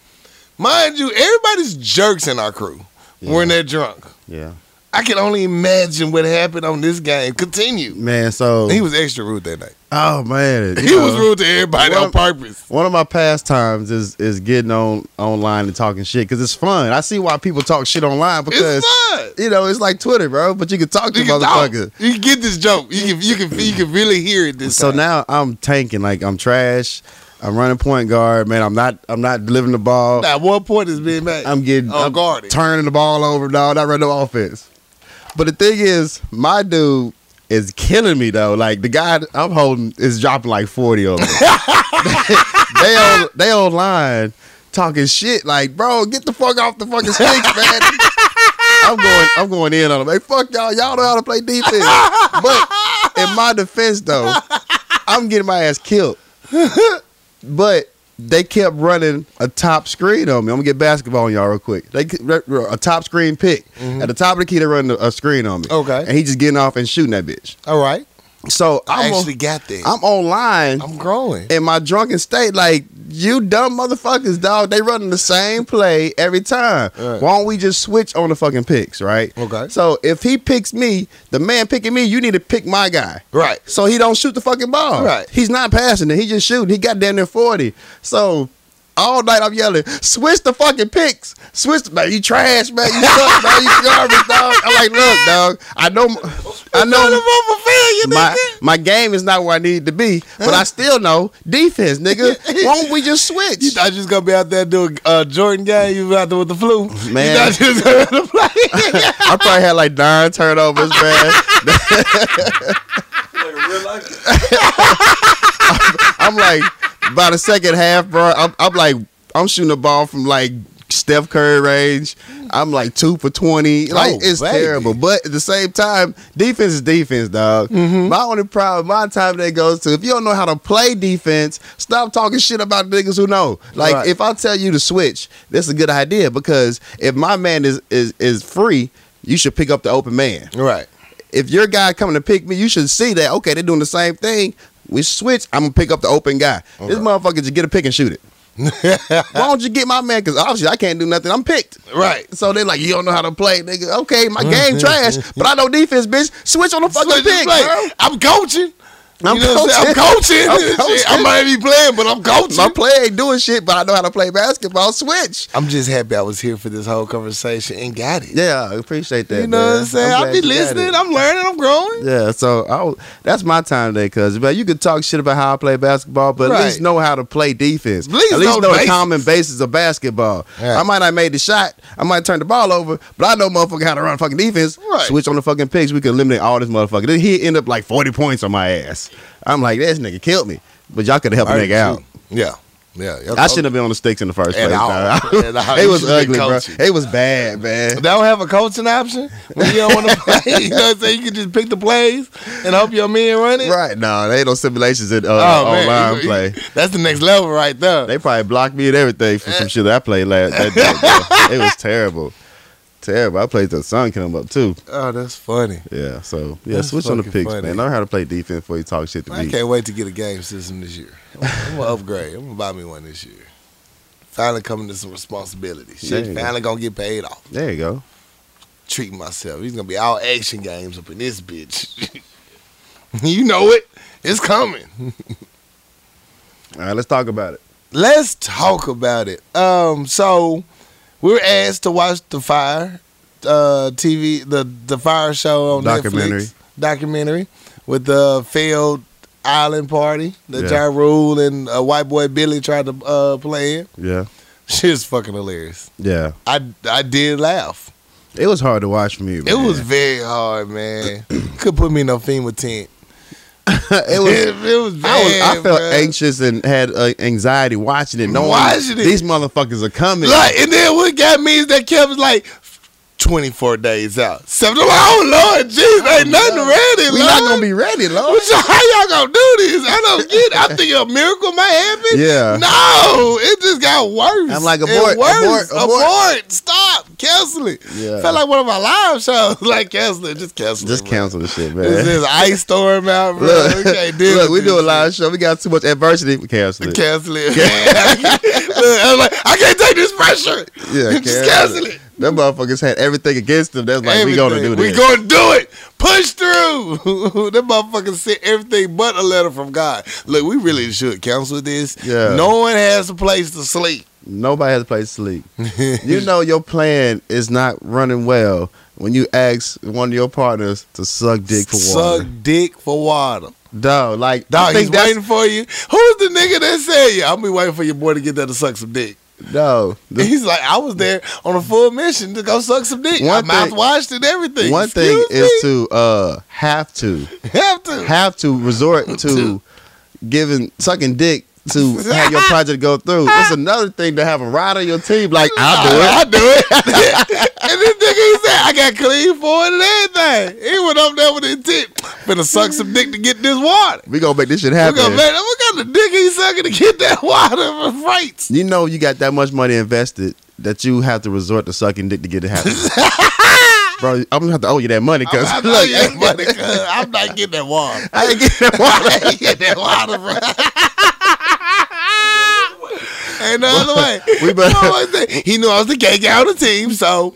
Mind you, everybody's jerks in our crew when they're drunk. yeah, I can only imagine what happened on this game. Continue. man. So He was extra rude that night. oh man, He was rude to everybody on purpose. One of my pastimes is is getting on online and talking shit because it's fun. I see why people talk shit online because It's fun. you know it's like Twitter, bro. But you can talk to You motherfuckers. you can get this joke. You can you can you can really hear it this So time. now I'm tanking. Like I'm trash. I'm running point guard, man. I'm not. I'm not delivering the ball. Now, what point is being made? I'm getting. on I'm guarding. turning the ball over, dog. Not running no offense. But the thing is, my dude is killing me though. Like the guy I'm holding is dropping like 40 over. they on they online talking shit. Like, bro, get the fuck off the fucking sticks, man. I'm going. I'm going in on them. Hey, fuck y'all. Y'all know how to play defense. But in my defense, though, I'm getting my ass killed. But they kept running a top screen on me. I'm gonna get basketball on y'all real quick. They a top screen pick mm-hmm. at the top of the key. They run a screen on me. Okay. and he just getting off and shooting that bitch. All right. So I I'm actually on, got that. I'm online I'm growing. in my drunken state, like you dumb motherfuckers, dog. They running the same play every time. Right. Why don't we just switch on the fucking picks, right? Okay. So if he picks me, the man picking me, you need to pick my guy. Right. So he don't shoot the fucking ball. Right. He's not passing it. He just shooting. He got down there 40. So all night I'm yelling, switch the fucking picks. Switch the, man, you trash, man. You suck, man. You garbage, dog. I'm like, look, dog. I know I know my my game is not where I need to be, but I still know defense, nigga. Why don't we just switch? You thought you was gonna be out there doing uh, Jordan game? You was out there with the flu, Man. You thought you was gonna play? I probably had like nine turnovers, man. I'm like, by the second half, bro, I'm, I'm like, I'm shooting the ball from like Steph Curry range. I'm like two for 20. Like, Oh, it's baby. terrible. But at the same time, defense is defense, dog. Mm-hmm. My only problem, my time that goes to, if you don't know how to play defense, stop talking shit about niggas who know. Like, Right. if I tell you to switch, that's a good idea because if my man is is is free, you should pick up the open man. right. if your guy coming to pick me, you should see that. Okay, they're doing the same thing. We switch. I'm gonna pick up the open guy. This motherfucker just get a pick and shoot it. Why don't you get my man? Because obviously I can't do nothing. I'm picked. Right. So they're like, you don't know how to play, nigga. Okay, my game trash, but I know defense, bitch. Switch on the fucking Switch pick. I'm coaching. I'm you know what I'm coaching. coaching. I'm coaching. I might be playing, but I'm coaching. My play ain't doing shit, but I know how to play basketball. Switch. I'm just happy I was here for this whole conversation and got it. Yeah, I appreciate that. you know man. what I'm saying? I'm I'll be glad you got listening. I'm learning. I'm growing. Yeah, so I, that's my time today, cuz. But you could talk shit about how I play basketball, but at least know how to play defense. At least at least know know the common basis of basketball. Right. I might not made the shot, I might turn the ball over, but I know motherfucker how to run fucking defense. Right. Switch on the fucking picks, we can eliminate all this motherfucker. Then he end up like 40 points on my ass. I'm like, this nigga killed me. But y'all could have helped the nigga out. Yeah. Yeah. I shouldn't have been on the sticks in the first place. all. dog. At all. it was ugly, bro. It was bad, man. They don't have a coaching option when you don't want to play. You know what I'm saying? You can just pick the plays and hope your men run it. Right, no, they ain't no simulations in uh, Oh, online you- play. That's the next level right there. They probably blocked me and everything for some shit that I played last. That day, it was terrible, terrible. I played till the sun came up too. oh, that's funny. Yeah, so yeah, That's switch on the picks, funny. man. Learn how to play defense before you talk shit to me. I can't wait to get a game system this year. I'm gonna upgrade. I'm gonna buy me one this year. Finally coming to some responsibility. Shit, you go. finally gonna get paid off. There you go. Treating myself. He's gonna be all action games up in this bitch. you know it. It's coming. All right, let's talk about it. Let's talk about it. Um, so we were asked to watch the Fire uh, TV, the the Fyre show on Documentary. Netflix, documentary with the failed island party that Yeah. Ja Rule and uh, white boy Billy tried to uh, play in. Yeah, Shit's fucking hilarious. yeah. I I did laugh. It was hard to watch for me. It was very hard, man. Could put me in a FEMA tent. It was. It, it was I, was. I felt bruh. anxious and had uh, anxiety watching it. Knowing Watching it. these motherfuckers are coming. Like, and then what got me is that Kevin's like, 24 days out. Seven, like, oh, Lord, jeez, oh, ain't nothing ready, We're Lord. not gonna be ready, Lord. What y'all- how y'all gonna do this? I don't get it. I think a miracle might happen. Yeah. No, it just got worse. I'm like, abort, worse. abort, abort. Stop. Cancel it. Yeah. Felt like one of my live shows. Like, cancel it. Just cancel Just it. bro. cancel the shit, man. This is ice storm out, bro. Look, we look, we do a live show. We got too much adversity. We cancel it. Cancel it, man. Look, I was like, I can't take this pressure. Yeah, just cancel it. Them motherfuckers had everything against them. That's like we gonna do Everything. this. We gonna do it. Push through. Them motherfuckers sent everything but a letter from God. Look, we really should cancel this. Yeah. No one has a place to sleep. Nobody has a place to sleep. you know your plan is not running well when you ask one of your partners to suck dick for water. Suck dick for water. Dog, like Dog, he's waiting for you. Who's the nigga that said, yeah, I'll be waiting for your boy to get there to suck some dick. No. the- He's like, I was there on a full mission to go suck some dick. One I thing- mouthwashed and everything. one thing Excuse is to uh have to have to. have to resort to giving sucking dick to have your project go through. It's another thing to have a ride on your team. Like I'll do it. I do it. and this nigga, he said, I got clean for it and everything. He went up there with the intent, finna suck some dick to get this water. We gonna make this shit We happen. gonna make, what kind of dick he sucking to get that water for freights? You know you got that much money invested that you have to resort to sucking dick to get it happen. Bro, I'm gonna have to owe you that money because I'm, look, not, money, cuz I'm not getting that water. I ain't getting that water. I ain't getting that water, bro. Ain't no other way. We better- was? He knew I was the gay guy on the team, so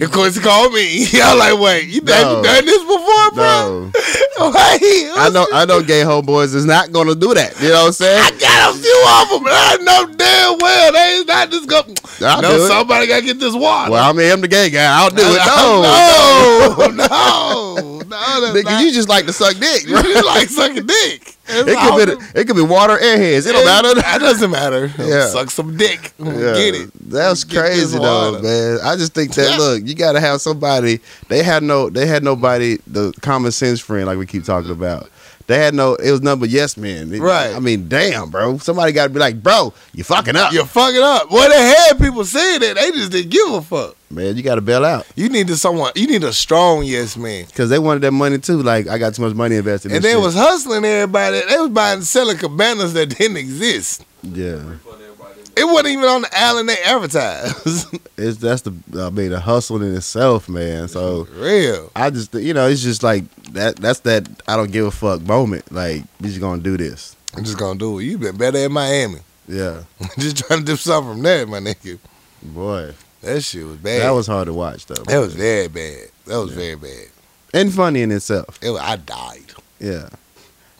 of course he called me. I'm like, wait, you No. done this before, bro? No. Wait, I know I know gay homeboys is not gonna do that. You know what I'm saying? I got a few of them, but I know damn well they ain't not just go. I'll no, do it. somebody gotta get this water. Well, I mean, I'm the gay guy. I'll do it. no, no, no, no. Nigga, not, you just like to suck dick. bro. you like sucking dick. It's It could be it could be water airheads. It don't matter. That doesn't matter. Yeah. Suck some dick. Yeah, Get it. That's Get crazy though, man. I just think that Yeah. look, you gotta have somebody. They had no, they had nobody. The common sense friend, like we keep talking about. They had no. It was nothing but yes men. It- Right. I mean, damn, bro. Somebody got to be like, bro, you fucking up, You're fucking up. Well, they had people saying that. They just didn't give a fuck. Man. You got to bail out You needed someone. You need a strong yes man. because they wanted that money too. Like, I got too much money invested. in this. And they shit. was hustling everybody. They was buying selling cabanas that didn't exist. yeah. refund everybody them It wasn't even on the island they advertised. It's that's the I mean the hustle in itself, man. So Real. I just you know it's just like that. That's that I don't give a fuck moment. Like we just gonna do this. I'm just gonna do it. You been better in Miami. Yeah, just trying to do something from there, my nigga. boy, That shit was bad. that was hard to watch though. that was very bad. That was very bad. and funny in itself. It was, I died. Yeah,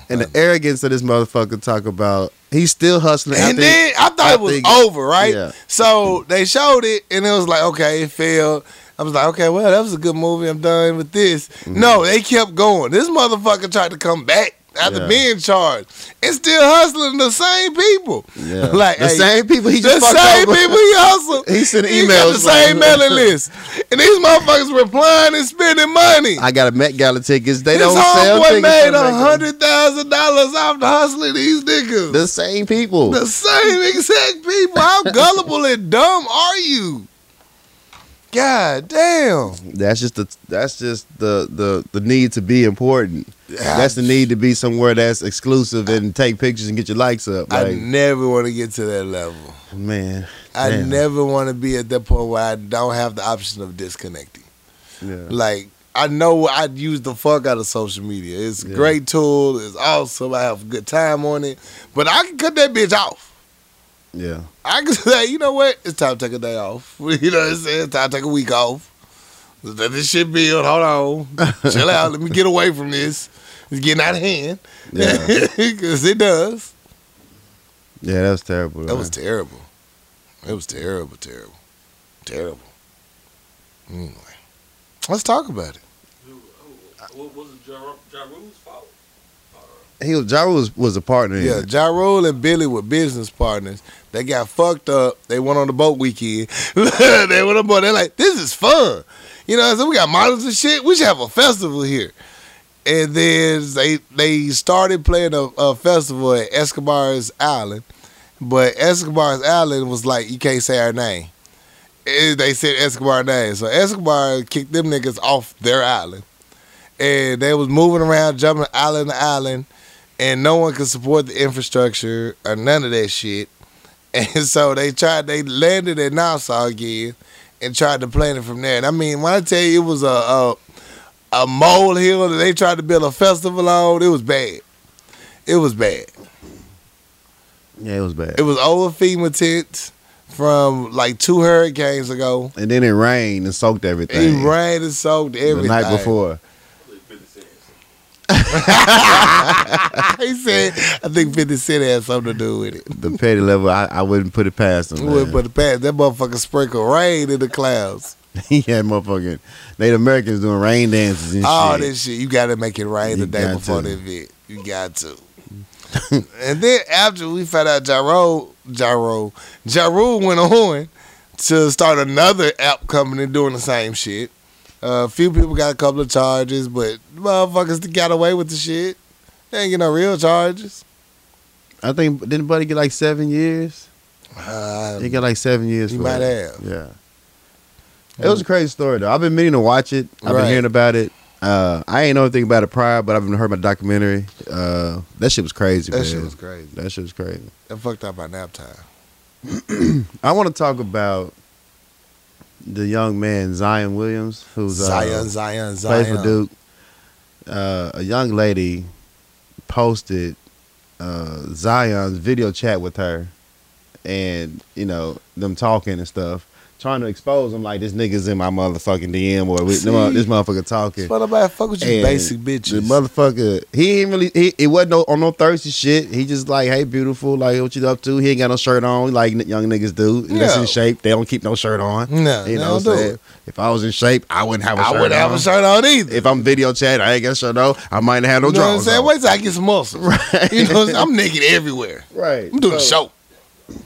and the arrogance of this motherfucker talk about he's still hustling. And after- then I thought it was think- over, right? Yeah. So they showed it, and it was like, okay, it failed. I was like, okay, well, that was a good movie. I'm done with this. Mm-hmm. No, they kept going. This motherfucker tried to come back after Yeah. being charged, and still hustling the same people. yeah, like the hey, same people he just fucked same over. people he hustled. He sent He got emails the same mailing list, and these motherfuckers replying and spending money. I got a Met Gala tickets. They This don't sell tickets. made a hundred thousand dollars off the hustling these niggas. The same people. The same exact people. How gullible and dumb are you? God damn. That's just the that's just the the the need to be important. That's the need to be somewhere that's exclusive and take pictures and get your likes up. I never want to get to that level. man, I Damn. never want to be at that point where I don't have the option of disconnecting. yeah, Like I know I use the fuck out of social media. It's a Yeah. great tool. It's awesome. I have a good time on it. But I can cut that bitch off. Yeah, I can say, you know what? It's time to take a day off. You know what I'm saying? It's time to take a week off. Let this shit build. Hold on. Chill out. Let me get away from this. It's getting out of hand. yeah, Because it does. yeah. That was terrible. That man. was terrible. It was terrible, terrible. Terrible. Anyway. Let's talk about it. Who, who, what was it, Ja, ja Rule's fault? he was Ja Rule was, was a partner. Yeah, it. Ja Rule and Billy were business partners. They got fucked up. They went on the boat weekend. they went on the boat. They're like, this is fun. You know, so we got models and shit. We should have a festival here. And then they they started playing a, a festival at Escobar's Island. But Escobar's Island was like, you can't say our name. And they said Escobar name. So Escobar kicked them niggas off their island. And they was moving around, jumping island to island and no one could support the infrastructure or none of that shit. And so they tried, they landed at Nassau again and tried to plan it from there. And I mean, when I tell you it was a a, a molehill that they tried to build a festival on, it was bad. It was bad. yeah, it was bad. It was over FEMA tents from like two hurricanes ago. and then it rained and soaked everything. It rained and soaked everything. the night before. Like 50 cents. he said, I think 50 Cent had something to do with it. The petty level, I, I wouldn't put it past him. Would man. put the past that motherfucker sprinkle rain in the clouds. he had motherfucking Native Americans doing rain dances and All shit. this shit, you got to make it rain the day before to. the event. You got to. and then after we found out Ja Rule, Jaro, Ja Rule went on to start another app company doing the same shit. Uh, a few people got a couple of charges, but motherfuckers got away with the shit. They ain't get no real charges. I think didn't Buddy get like seven years? Uh, He got like seven years. he for might it. have. Yeah. It was a crazy story though. I've been meaning to watch it. I've Right. been hearing about it. Uh, I ain't know anything about it prior, but I've been heard my documentary. Uh, that shit was crazy, that man. shit was crazy. that shit was crazy. That fucked up by nap time. I want to talk about the young man Zion Williams, who's uh, Zion, Zion, plays for Duke. Uh, a young lady posted uh, Zion's video chat with her, and you know them talking and stuff, trying to expose him like this nigga's in my motherfucking DM or See? this motherfucker talking. What about fuck with you And basic The motherfucker, he ain't really. He, it wasn't no, on no thirsty shit. He just like, hey, beautiful, like what you up to? He ain't got no shirt on, like young niggas do. That's Yeah. in shape. They don't keep no shirt on. no, You know what I'm saying? If I was in shape, I wouldn't have a I shirt I wouldn't on. have a shirt on either. If I'm video chat, I ain't got a shirt on. I might have no you know what I'm saying? on. Wait till I get some muscles. Right. You know, what I'm, saying? I'm naked everywhere. Right. I'm doing a show.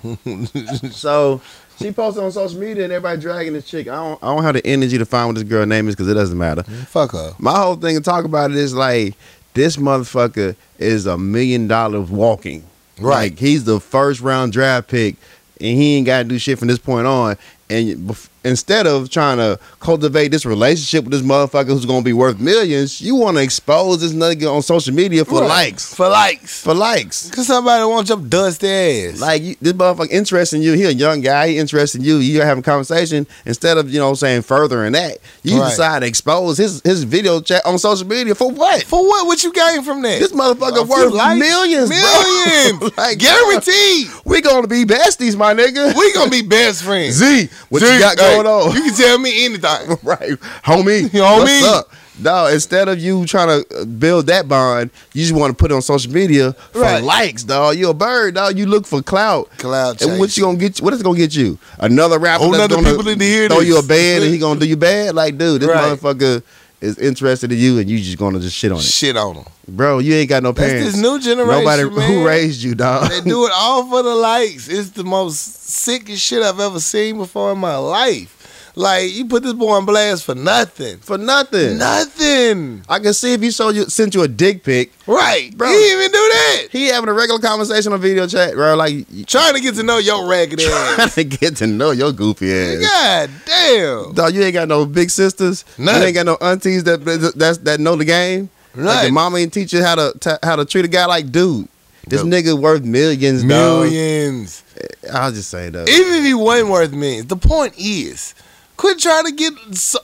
So she posted on social media and everybody dragging this chick. I don't, I don't have the energy to find what this girl name is because it doesn't matter. Fuck her. My whole thing to talk about it is like this motherfucker is a million dollars walking. Right. Like he's the first round draft pick, and he ain't got to do shit from this point on. And instead of trying to cultivate this relationship with this motherfucker who's gonna be worth millions, you want to expose this nigga on social media for Right. likes, For likes. for likes. Cause somebody wants your dusty ass. Like you, this motherfucker interested in you. He a young guy. He interested in you. You having a conversation instead of you know saying furthering that. You Right. decide to expose his his video chat on social media for what? For what? What you gain from that? This motherfucker worth likes? millions, bro. Millions. like Guaranteed. We gonna be besties, my nigga. We gonna be best friends. Z, what Z, you got going on? You can tell me anything. right, homie. Homie. What's up? No, instead of you trying to uh, build that bond, you just want to put it on social media for Right. likes, dog. You a bird, dog. You look for clout. Cloud And what you gonna get? You, What is it gonna get you? Another rapper Whole that's nother people need to hear throw this. you a band and he gonna do you bad? Like, dude, this Right. motherfucker is interested in you and you just gonna just shit on it, Shit on them. bro. You ain't got no That's parents. this new generation. Nobody man. who raised you, dog. They do it all for the likes. It's the most sickest shit I've ever seen before in my life. Like you put this boy on blast for nothing. for nothing. Nothing. I can see if you showed you sent you a dick pic. Right. Bro. He didn't even do that. He having a regular conversation on video chat, bro. Like Trying to get to know your ragged ass. trying to get to know your goofy ass. God damn. Dog, you ain't got no big sisters. None. You ain't got no aunties that that that know the game. Like Right. your mama ain't teach you how to how to treat a guy like dude. This Nope. nigga worth millions, dog. Millions. Eh, I'll just say though. Even if he wasn't worth millions, the point is, quit trying to get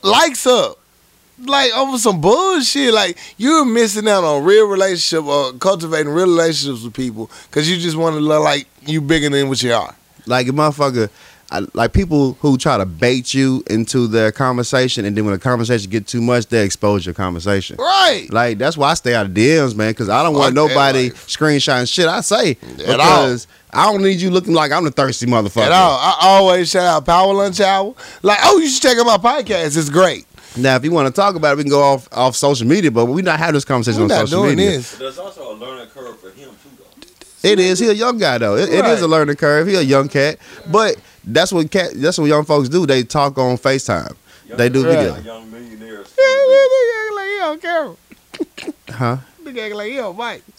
likes up. Like over some bullshit. Like you're missing out on real relationship or cultivating real relationships with people because you just want to look like you bigger than what you are. Like a motherfucker, I, like people who try to bait you into their conversation, and then when the conversation get too much, they expose your conversation. Right. Like that's why I stay out of DMs, man, because I don't want Fuck nobody life. screenshotting shit I say. At all. because I don't need you looking like I'm the thirsty motherfucker. At all. I always shout out Power Lunch Hour. Like, oh, you should check out my podcast. It's great. Now, if you want to talk about it, we can go off off social media, but we're not having this conversation We're on not social doing media. this. There's also a learning curve for him too, though. It is. He a young guy though. It, it is a learning curve. He a young cat, but that's what cat. That's what young folks do. They talk on Facetime. Young- They do Right. video. Young millionaires. like he on camera. Huh? Nigga acting like he on mic.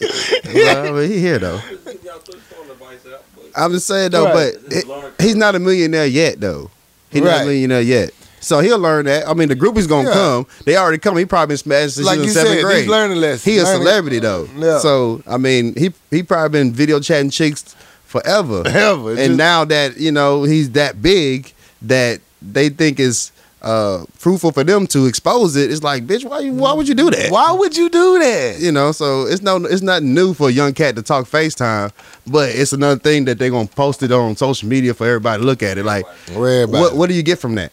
well, I mean, he here though. Y'all threw phone advice out, but I'm just saying though, Right. but it- he's not a millionaire yet though. He's not a millionaire yet. So he'll learn that. I mean, the groupies gonna Yeah. come. They already come. He probably been smashed since Like he was you in seventh said, grade. he's learning lessons. He a Learning- celebrity though. Yeah. So I mean, he he probably been video chatting chicks forever. Ever. and Just- now that you know he's that big that they think is uh fruitful for them to expose it, it's like, bitch, why you why would you do that? Why would you do that? You know, so it's no it's not new for a young cat to talk FaceTime, but it's another thing that they're gonna post it on social media for everybody to look at it. Like what what do you get from that?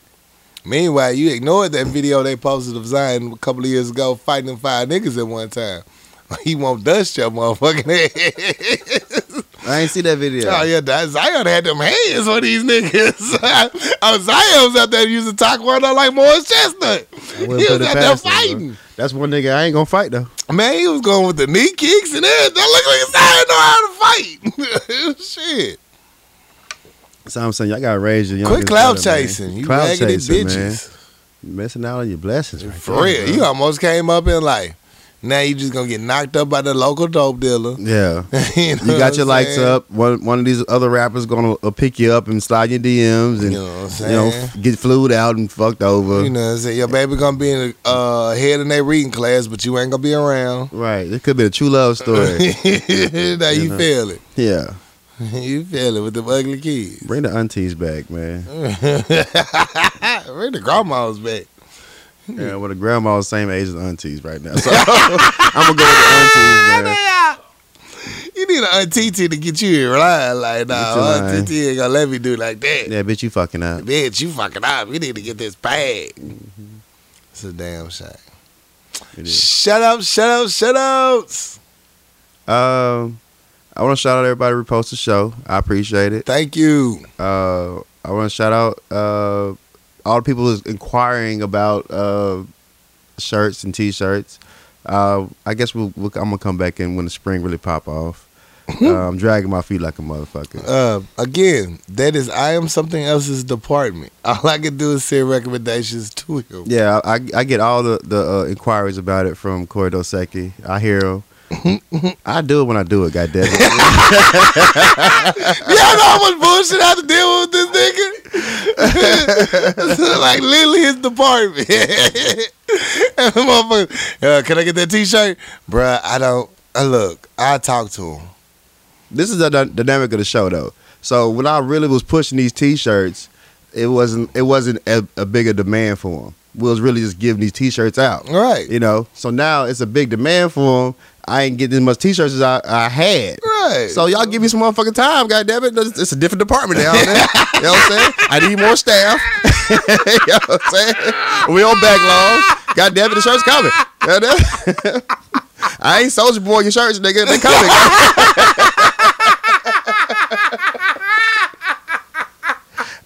Meanwhile, you ignored that video they posted of Zion a couple of years ago fighting them five niggas at one time. He won't dust your motherfucking head. I ain't see that video. Oh yeah, that Zion had them hands on these niggas. oh, Zion was out there using taekwondo like Morris Chestnut. He was out there him, fighting. That's one nigga I ain't gonna fight though. Man, he was going with the knee kicks and everything. Look like Zion know how to fight. Shit. So I'm saying y'all gotta raise your young. Quit cloud chasing. You cloud raggedy chasing, man. bitches. You missing out on your blessings. Right For there, real. bro. You almost came up in life. Now you just gonna get knocked up by the local dope dealer. Yeah. you, know You got your lights up. One one of these other rappers gonna uh, pick you up and slide your DMs and You know you know get flued out and fucked over. You know what I'm saying? Your baby gonna be in the uh, head in their reading class, but you ain't gonna be around. Right. It could be a true love story. now you know. feel it. yeah. you feel it with the ugly kids. Bring the aunties back, man. Bring the grandmas back. Yeah, well, the grandma's the same age as aunties right now. So I'm gonna go with the aunties, man. You need an auntie to get you in line. Like, nah, auntie ain't gonna let me do like that. Yeah, bitch, you fucking up. Bitch, you fucking up. You need to get this bag. It's a damn shame. It is. Shut up, shut up, shut outs. Um, I want to shout out everybody who repost the show. I appreciate it. Thank you. Uh, I want to shout out uh, all the people is inquiring about uh, shirts and t-shirts. Uh, I guess we'll, we'll, I'm gonna come back in when the spring really pop off. uh, I'm dragging my feet like a motherfucker. Uh, again, that is I am something else's department. All I can do is send recommendations to him. Yeah, I, I get all the the uh, inquiries about it from Corey Dosecki. I hear 'em. I do it when I do it, goddamn it. Y'all know how much bullshit I have to deal with this nigga? like literally his department. and motherfucker, uh, can I get that t-shirt? Bruh, I don't, uh, look, I talk to him. this is the dy- dynamic of the show though. So when I really was pushing these t-shirts, it wasn't it wasn't a, a bigger demand for them. We was really just giving these t-shirts out. Right. You know, so now it's a big demand for them. I ain't getting as much t-shirts as I, I had. Right. So y'all give me some motherfucking time, goddamn it. It's it's a different department now. you know what I'm saying? I need more staff. you know what I'm saying? We on backlog. God damn it, the shirt's coming. You know? I ain't soldier boy your shirts, nigga. They coming.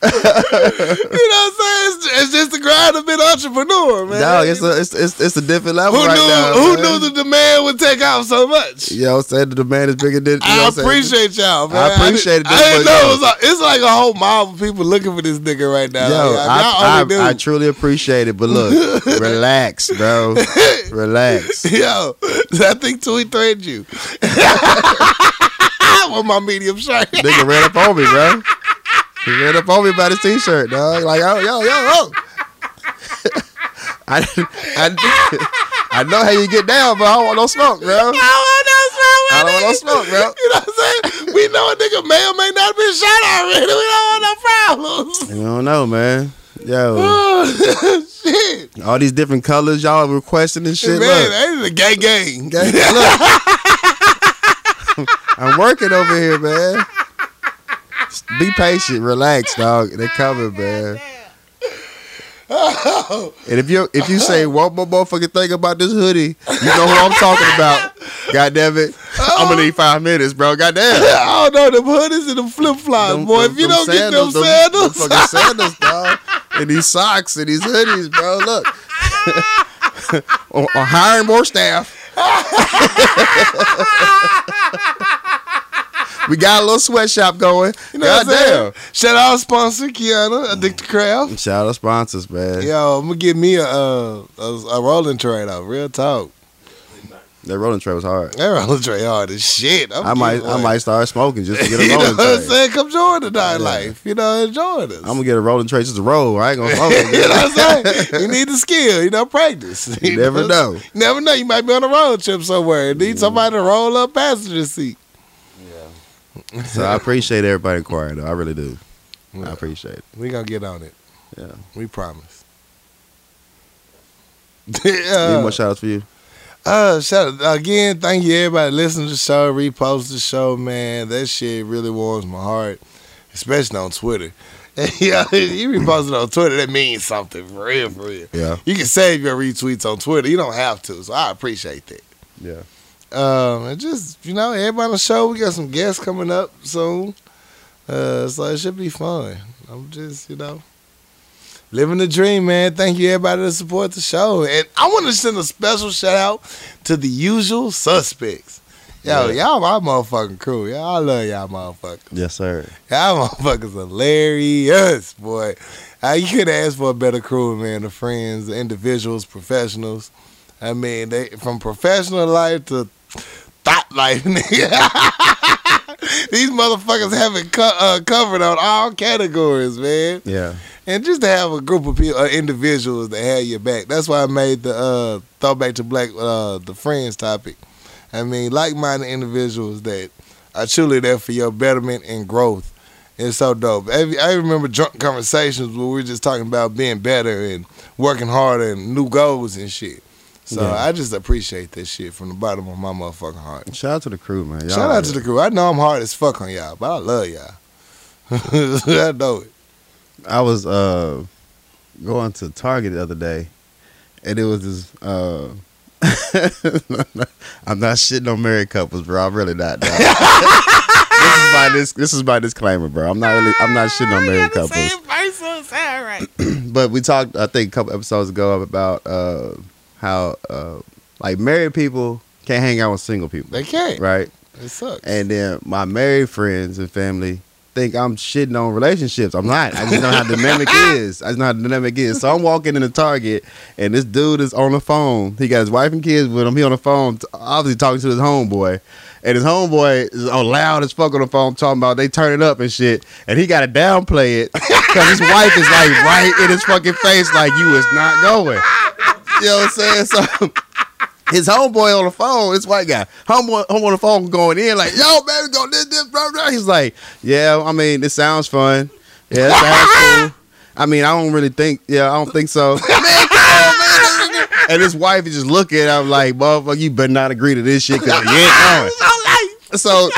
you know what I'm saying? It's, it's just the grind of being an entrepreneur, man. Dog, it's a it's, it's it's a different level who right knew now. who man. knew the demand would take off so much? You know what I'm saying? The demand is bigger than you know I what I'm appreciate y'all, man. I appreciate it, I didn't, I didn't know yo. it was like, it's like a whole mob of people looking for this nigga right now. Yo, Like, y'all I, I, I truly appreciate it, but look, relax, bro. Relax. Yo, I think Tweet threatened you. With my medium shirt. Nigga ran up on me, bro. He ran up on me about his t-shirt, dog. Like, yo, yo, yo, yo. I, I, I know how you get down, but I don't want no smoke, bro. I don't want no smoke, I don't want no smoke, bro. You know what I'm saying? We know a nigga may or may not be shot already. We don't want no problems. You don't know, man. Yo, shit. all these different colors y'all requesting and shit. Man, Look, that is a gay gang. Okay, look. I'm working over here, man. Be patient, relax, dog. They coming, man. Oh. And if you if you say one more motherfucking thing about this hoodie, you know who I'm talking about. God damn it. I'm gonna oh. need five minutes, bro. God damn. I don't know them hoodies and them flip flops, boy. if you don't get them sandals, them fucking sandals, dog, and these socks and these hoodies, bro. Look, or, or hiring more staff. We got a little sweatshop going. you know what God I'm saying? damn. Shout out sponsor, Kiana, Addicted Craft. Shout out sponsors, man. Yo, I'm gonna give me a uh, a, a rolling tray though. Real talk. That rolling tray was hard. That rolling tray hard as shit. I'm I might getting I might start smoking just to get you a know rolling what I'm tray. saying? Come join the Yeah. nightlife. You know, enjoy this. I'm gonna get a rolling tray just to roll. I ain't gonna smoke. you know what I'm saying? You need the skill, you know, practice. You never know. You never know. You might be on a road trip somewhere. and Need somebody to roll up passenger seat. So I appreciate everybody inquiring though. I really do. I appreciate it. We gonna get on it. Yeah. We promise. Any uh, more shout outs for you? uh, shout out again. Thank you everybody listening to the show, repost the show, man. That shit really warms my heart, especially on Twitter. yeah, you repost it on Twitter. That means something for real, for real. Yeah. You can save your retweets on Twitter. You don't have to, so I appreciate that. Yeah. Um, and just you know, everybody on the show. We got some guests coming up soon, uh, so it should be fun. I'm just you know living the dream, man. Thank you everybody that support the show, and I want to send a special shout out to the usual suspects. Yo, Yeah. y'all my motherfucking crew. Y'all I love y'all motherfuckers. Yes, sir. Y'all motherfuckers hilarious, boy. Uh, you could ask for a better crew, man. The friends, the individuals, professionals. I mean, they from professional life to thought life, nigga. These motherfuckers have it co- uh, covered on all categories, man. Yeah. And just to have a group of people, uh, individuals that have your back. That's why I made the uh, throwback to black, uh, the friends topic. I mean, like-minded individuals that are truly there for your betterment and growth. It's so dope. I, I remember drunk conversations where we were just talking about being better and working harder and new goals and shit. So Yeah. I just appreciate this shit from the bottom of my motherfucking heart. Shout out to the crew, man. Y'all Shout out to the crew. I know I'm hard as fuck on y'all, but I love y'all. I know it. I was uh going to Target the other day, and it was this. Uh, I'm not shitting on married couples, bro. I'm really not. this is my this this is my disclaimer, bro. I'm not really I'm not shitting on married couples. but we talked, I think, a couple episodes ago about uh, how uh, like married people can't hang out with single people, They can't. right? It sucks. And then my married friends and family, think I'm shitting on relationships. I'm not. I just know how dynamic is. I just know how dynamic is. So I'm walking in the Target, and this dude is on the phone. He got his wife and kids with him. He on the phone, obviously talking to his homeboy. And his homeboy is on loud as fuck on the phone talking about they turn it up and shit. And he got to downplay it because his wife is like right in his fucking face, like you is not going. You know what I'm saying? So his homeboy on the phone, this white guy, homeboy, homeboy on the phone going in like, yo, man, we go this, this, blah, blah. He's like, yeah, I mean, this sounds fun. Yeah, it sounds cool. I mean, I don't really think, yeah, I don't think so. man, on, man. And his wife is just looking I'm like, motherfucker, you better not agree to this shit because you ain't going. So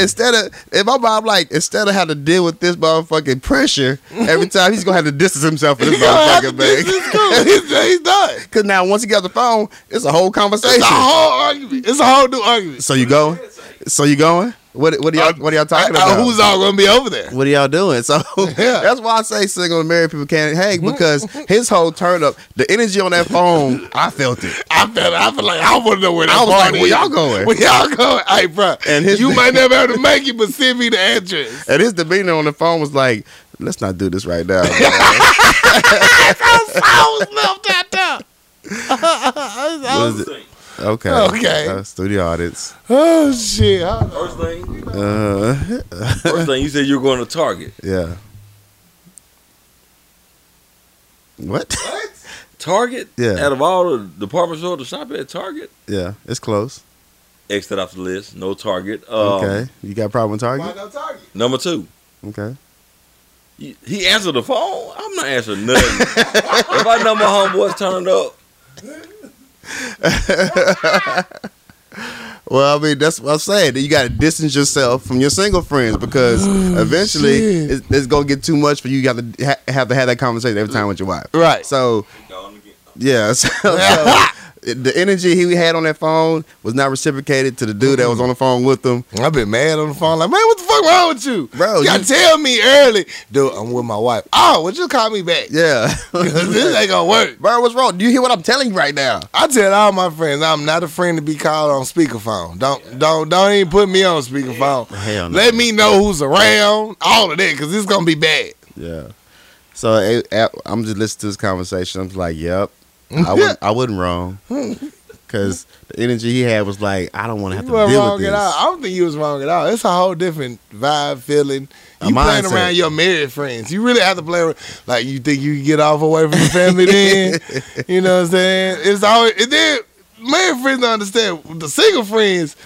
instead of if my mom like instead of having to deal with this motherfucking pressure every time he's gonna have to distance himself from this motherfucker man. He's, he's done. Cause now once he got the phone, it's a whole conversation. It's a whole argument. It's a whole new argument. So you going? So you going? What what are y'all what are y'all talking Uh, about? who's all gonna be over there? what are y'all doing? So Yeah. that's why I say single and married people can't hang because his whole turn up, the energy on that phone, I felt it. I felt I feel like I want to know where that I was like, where y'all going? Where y'all going? Hey, bro. And his- you might never have to make it, but send me the address. And his demeanor on the phone was like, let's not do this right now. I was left out there. It? Thing. Okay. Okay. Uh, studio audience. Oh shit! I- First thing, Uh, first thing you said you were going to Target. yeah. What? What? Target. Yeah. Out of all the department stores to shop at, Target. Yeah, it's close. X that off the list. No Target. Um, Okay. You got a problem with Why Target? no target? Number two. Okay. He he answered the phone. I'm not answering nothing. if I know my homeboys turned up, Well, I mean, that's what I'm saying. You got to distance yourself from your single friends because oh, eventually it's, it's going to get too much for you. You got to ha- have to have that conversation every time with your wife. Right. So, yeah. So, so the energy he had on that phone was not reciprocated to the dude that was on the phone with him. I've been mad on the phone. Like, man, what the fuck wrong with you, Bro, You gotta you- tell me early, dude. I'm with my wife. Oh, well, just call me back. Yeah, this ain't gonna work. Bro, what's wrong? Do you hear what I'm telling you right now? I tell all my friends, I'm not a friend to be called on speakerphone. Don't don't don't even put me on speakerphone. Hell no. Let me know who's around, all of that, because it's gonna be bad. Yeah. So eh, eh, I'm just listening to this conversation. I'm just like, yep, I wouldn't, I wasn't wrong. Because the energy he had was like, I don't want to have You to deal with this. I don't think you was wrong at all. It's a whole different vibe, feeling. A You playing mindset. around your married friends. You really have to play with, like you think you can get off away from the family then. you know what I'm saying? It's always and then married friends don't understand. The single friends,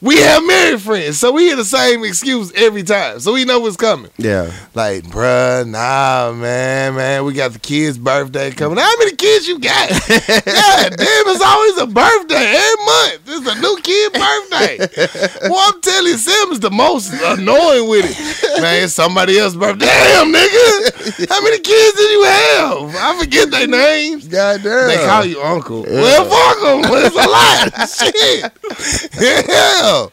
we have married friends. So we hear the same excuse every time. So we know what's coming. Yeah. Like, bruh, nah, man, man, we got the kid's birthday coming. How many kids you got? God damn, it's always a birthday every month. It's a new kid birthday. well, I'm telling is the most annoying with it. Man, it's somebody else's birthday. Damn, nigga. How many kids did you have? I forget their names. God damn. They call you uncle. Well, fuck them. It's a lot. Shit. Hell.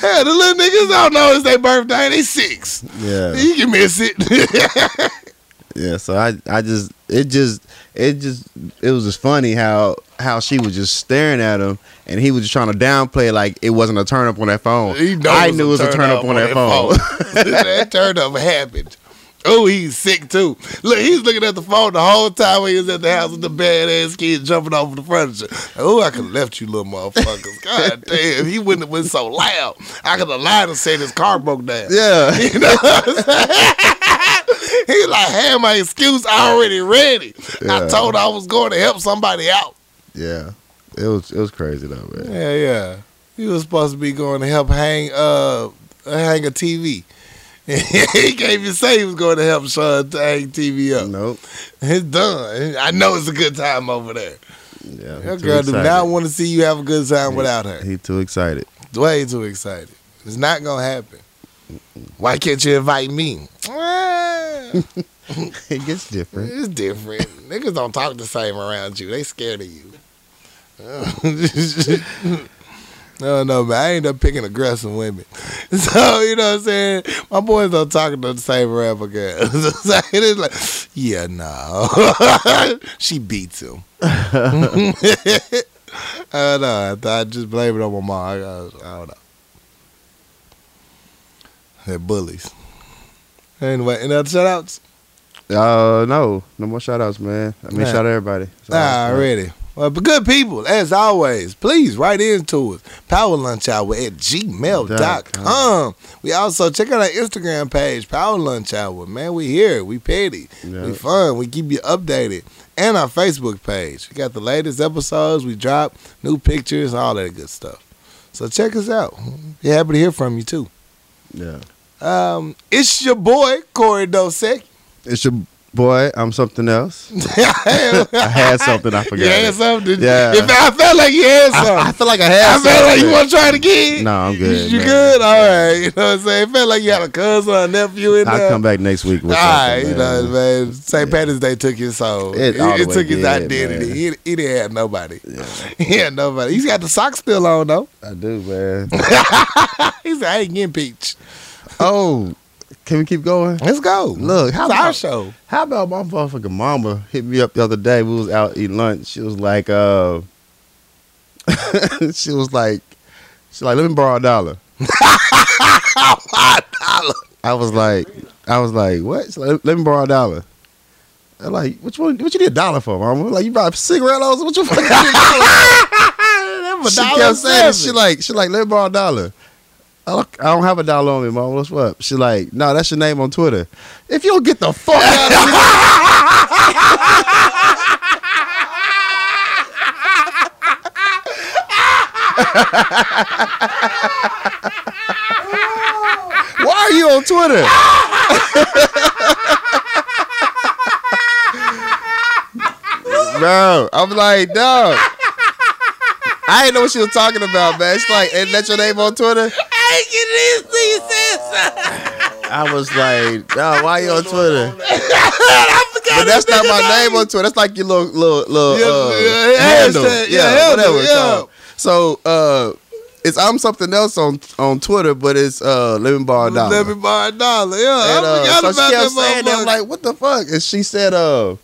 Hell, the little niggas don't know it's their birthday. They six. Yeah. You can miss it. Yeah. So I, I just, it just, it just, it was just funny how, how she was just staring at him and he was just trying to downplay like it wasn't a turn up on that phone. I knew it was a turn up on that phone. that turn up happened. Oh, he's sick too. Look, he's looking at the phone the whole time when he was at the house with the badass kid jumping off the furniture. Oh, I could have left you little motherfuckers. God damn, he wouldn't have been so loud. I could have lied and said his car broke down. yeah. You know what I'm saying? He's like, had my excuse already ready. I told I was going to help somebody out. Yeah. It was, it was crazy though, man. Yeah, yeah. He was supposed to be going to help hang uh hang a TV. he can't even say he was going to help Sean to hang TV up. Nope. It's done. I know it's a good time over there. Yeah. Too girl do excited. not want to see you have a good time without her. He too excited. Way too excited. It's not gonna happen. Why can't you invite me? It gets different. it's different. Niggas don't talk the same around you. They scared of you. no, no, man. I end up picking aggressive women. So, you know what I'm saying? My boys don't talk to the same rapper my girls. So it's like, yeah, no. she beats him. I don't know. I, I'd just blame it on my mom. I, I, I don't know. They're bullies. Anyway, any other shout outs? Uh, no, no more shout outs, man. I mean, shout out everybody. Nah, already. Well, but good people, as always, please write into us. Power Lunch Hour at gmail.com. We also check out our Instagram page, Power Lunch Hour. Man, we here. We petty. Yeah. We fun. We keep you updated. And our Facebook page. We got the latest episodes. We drop new pictures, all that good stuff. So check us out. Be happy to hear from you too. Yeah. Um, it's your boy, Corey Dosek. It's your boy. I'm something else. I had something. I forgot. You had it. something? Yeah. If I felt like you had something. I, I feel like I had. I had felt like you something. want to try it again. No, I'm good. You man. good? All right. You know what I'm saying? It felt like you had a cousin or a nephew in there. I'll come back next week with All right, something. you know, man. man. St. Patrick's Day took his soul. It, It it took his did, identity. He, he didn't have nobody. He had nobody. He's got the socks still on though. I do, man. He said, "I ain't getting peach." oh, can we keep going? Let's go. Look, how it's our show. How about my motherfucking mama hit me up the other day? We was out eating lunch. She was like, uh, she was like, she's like, let me borrow a dollar. I was like, I was like, what? Like, let me borrow a dollar. I'm like, which one? What you need a dollar for, mama? Like, you buy cigarettos? What you fucking need a dollar? She kept saying, she like, she like, let me borrow a dollar. I don't, have a dollar on me, mama. What's up? She like, no, that's your name on Twitter. If you don't get the fuck out of here. Why are you on Twitter? Bro, I'm like, dog. I didn't know what she was talking about, man. She's like, and that's your name on Twitter? I ain't getting this thing, I was like, dog, why you on Twitter? But that's not my name on Twitter. That's like your little little little Yeah, uh, yeah, handle. hashtag, yeah, Yeah, handle, whatever yeah. So uh it's I'm something else on on Twitter, but it's uh Lemon Bar Dollar. Let me borrow a dollar. Yeah, And, I uh, forgot so about she kept that saying that. I'm like, what the fuck? And she said, uh,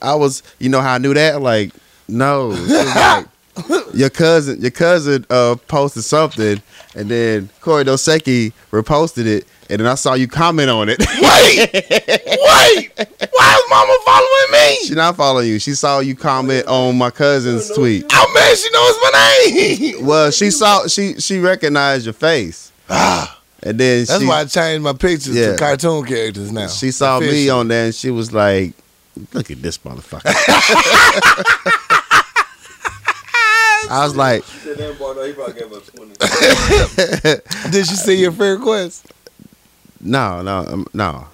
I was, you know how I knew that? Like, no. She was like, your cousin, your cousin uh posted something, and then Corey Dosecki reposted it, and then I saw you comment on it. Wait, wait. Why is Mama following me? she not following you. She saw you comment on my cousin's tweet. Oh man, she knows my name. Well, she saw she she recognized your face, Ah, and then that's she, why I changed my pictures Yeah. to cartoon characters now. she saw me on there, and she was like, "Look at this motherfucker." I was like, She said that boy, though, he probably gave us 20. Did she see your friend Quest? "No, no, um, no."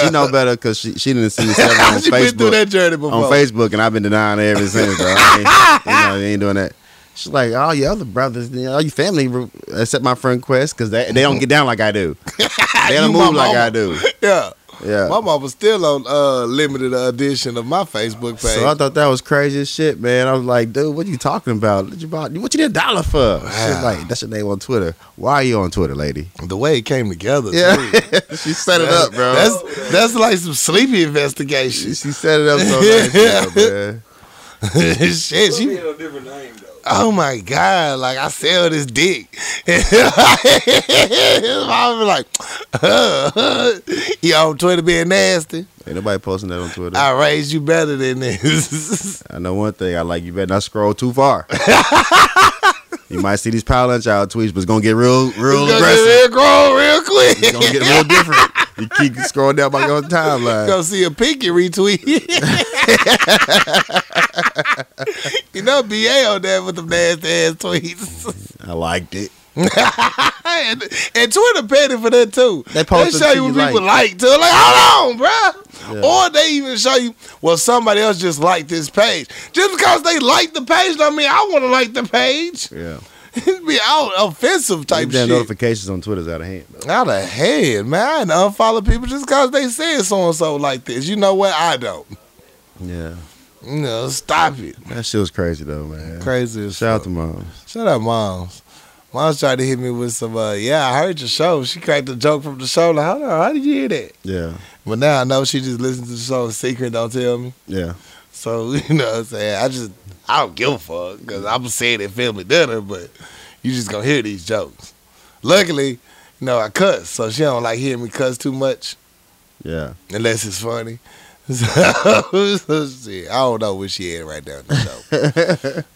She know better because she she didn't see me several on she been through that journey before. on Facebook, and I've been denying it ever since. Bro. I ain't, you know, they ain't doing that. She's like, all your other brothers, you know, all your family, re- except my friend Quest, because they, they don't get down like I do. They don't move like mama. I do. Yeah. Yeah. My mom was still on uh, limited edition of my Facebook page. So I thought that was crazy as shit, man. I was like, dude, what are you talking about? What you, about, what you need a dollar for? She's Wow. like, that's your name on Twitter. Why are you on Twitter, lady? the way it came together. Yeah. she set it up, bro. That's that's like some sleepy investigation. she set it up so nice, yeah, man. Shit, She she. had a different name, though. Oh my god! Like I sell this dick. Be like, "You on Twitter being nasty? Ain't nobody posting that on Twitter. I raised you better than this." I know one thing. I like you better not scroll too far. you might see these Power Lunch Hour tweets, but it's gonna get real, real It's aggressive. get real grown real quick. It's gonna get real different. You keep scrolling down my own timeline. Go see a pinky retweet. you know, BA on there with them nasty ass tweets. I liked it. and, and Twitter petty for that too. They post show you what people like too. Like, hold on, bruh. Yeah. Or they even show you, well, somebody else just liked this page. Just because they like the page don't mean I want to like the page. Yeah. It'd be out offensive type damn shit. notifications on Twitter's out of hand. Though. Out of hand, man. I unfollow people just because they said so and so like this. You know what? I don't. Yeah. You know, stop it. That shit was crazy though, man. Crazy as Shout out to moms. Shout out, moms. Mom's tried to hit me with some, uh, yeah, I heard your show. She cracked a joke from the show. Like, hold on, how did you hear that? Yeah. But now I know she just listens to the show secret, don't tell me. Yeah. So, you know what I'm saying? I just, I don't give a fuck because I'm saying it family dinner, but you just gonna hear these jokes. Luckily, you know, I cuss, so she don't like hearing me cuss too much Yeah. unless it's funny. So, so shit, I don't know where she at right now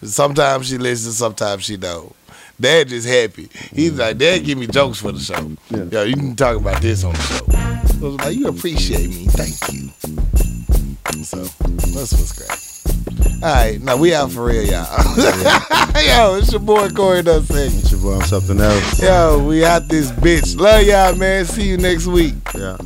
sometimes she listens, sometimes she don't. Dad just happy. He's mm. like, Dad give me jokes for the show. Yeah. Yo, you can talk about this on the show. So I was like, you appreciate me. Thank you. So that's what's great. All right, now we out for real, y'all. Yo, it's your boy Corey Dustin. It's your boy, I'm something else. Yo, we out this bitch. Love y'all, man. See you next week. Yeah.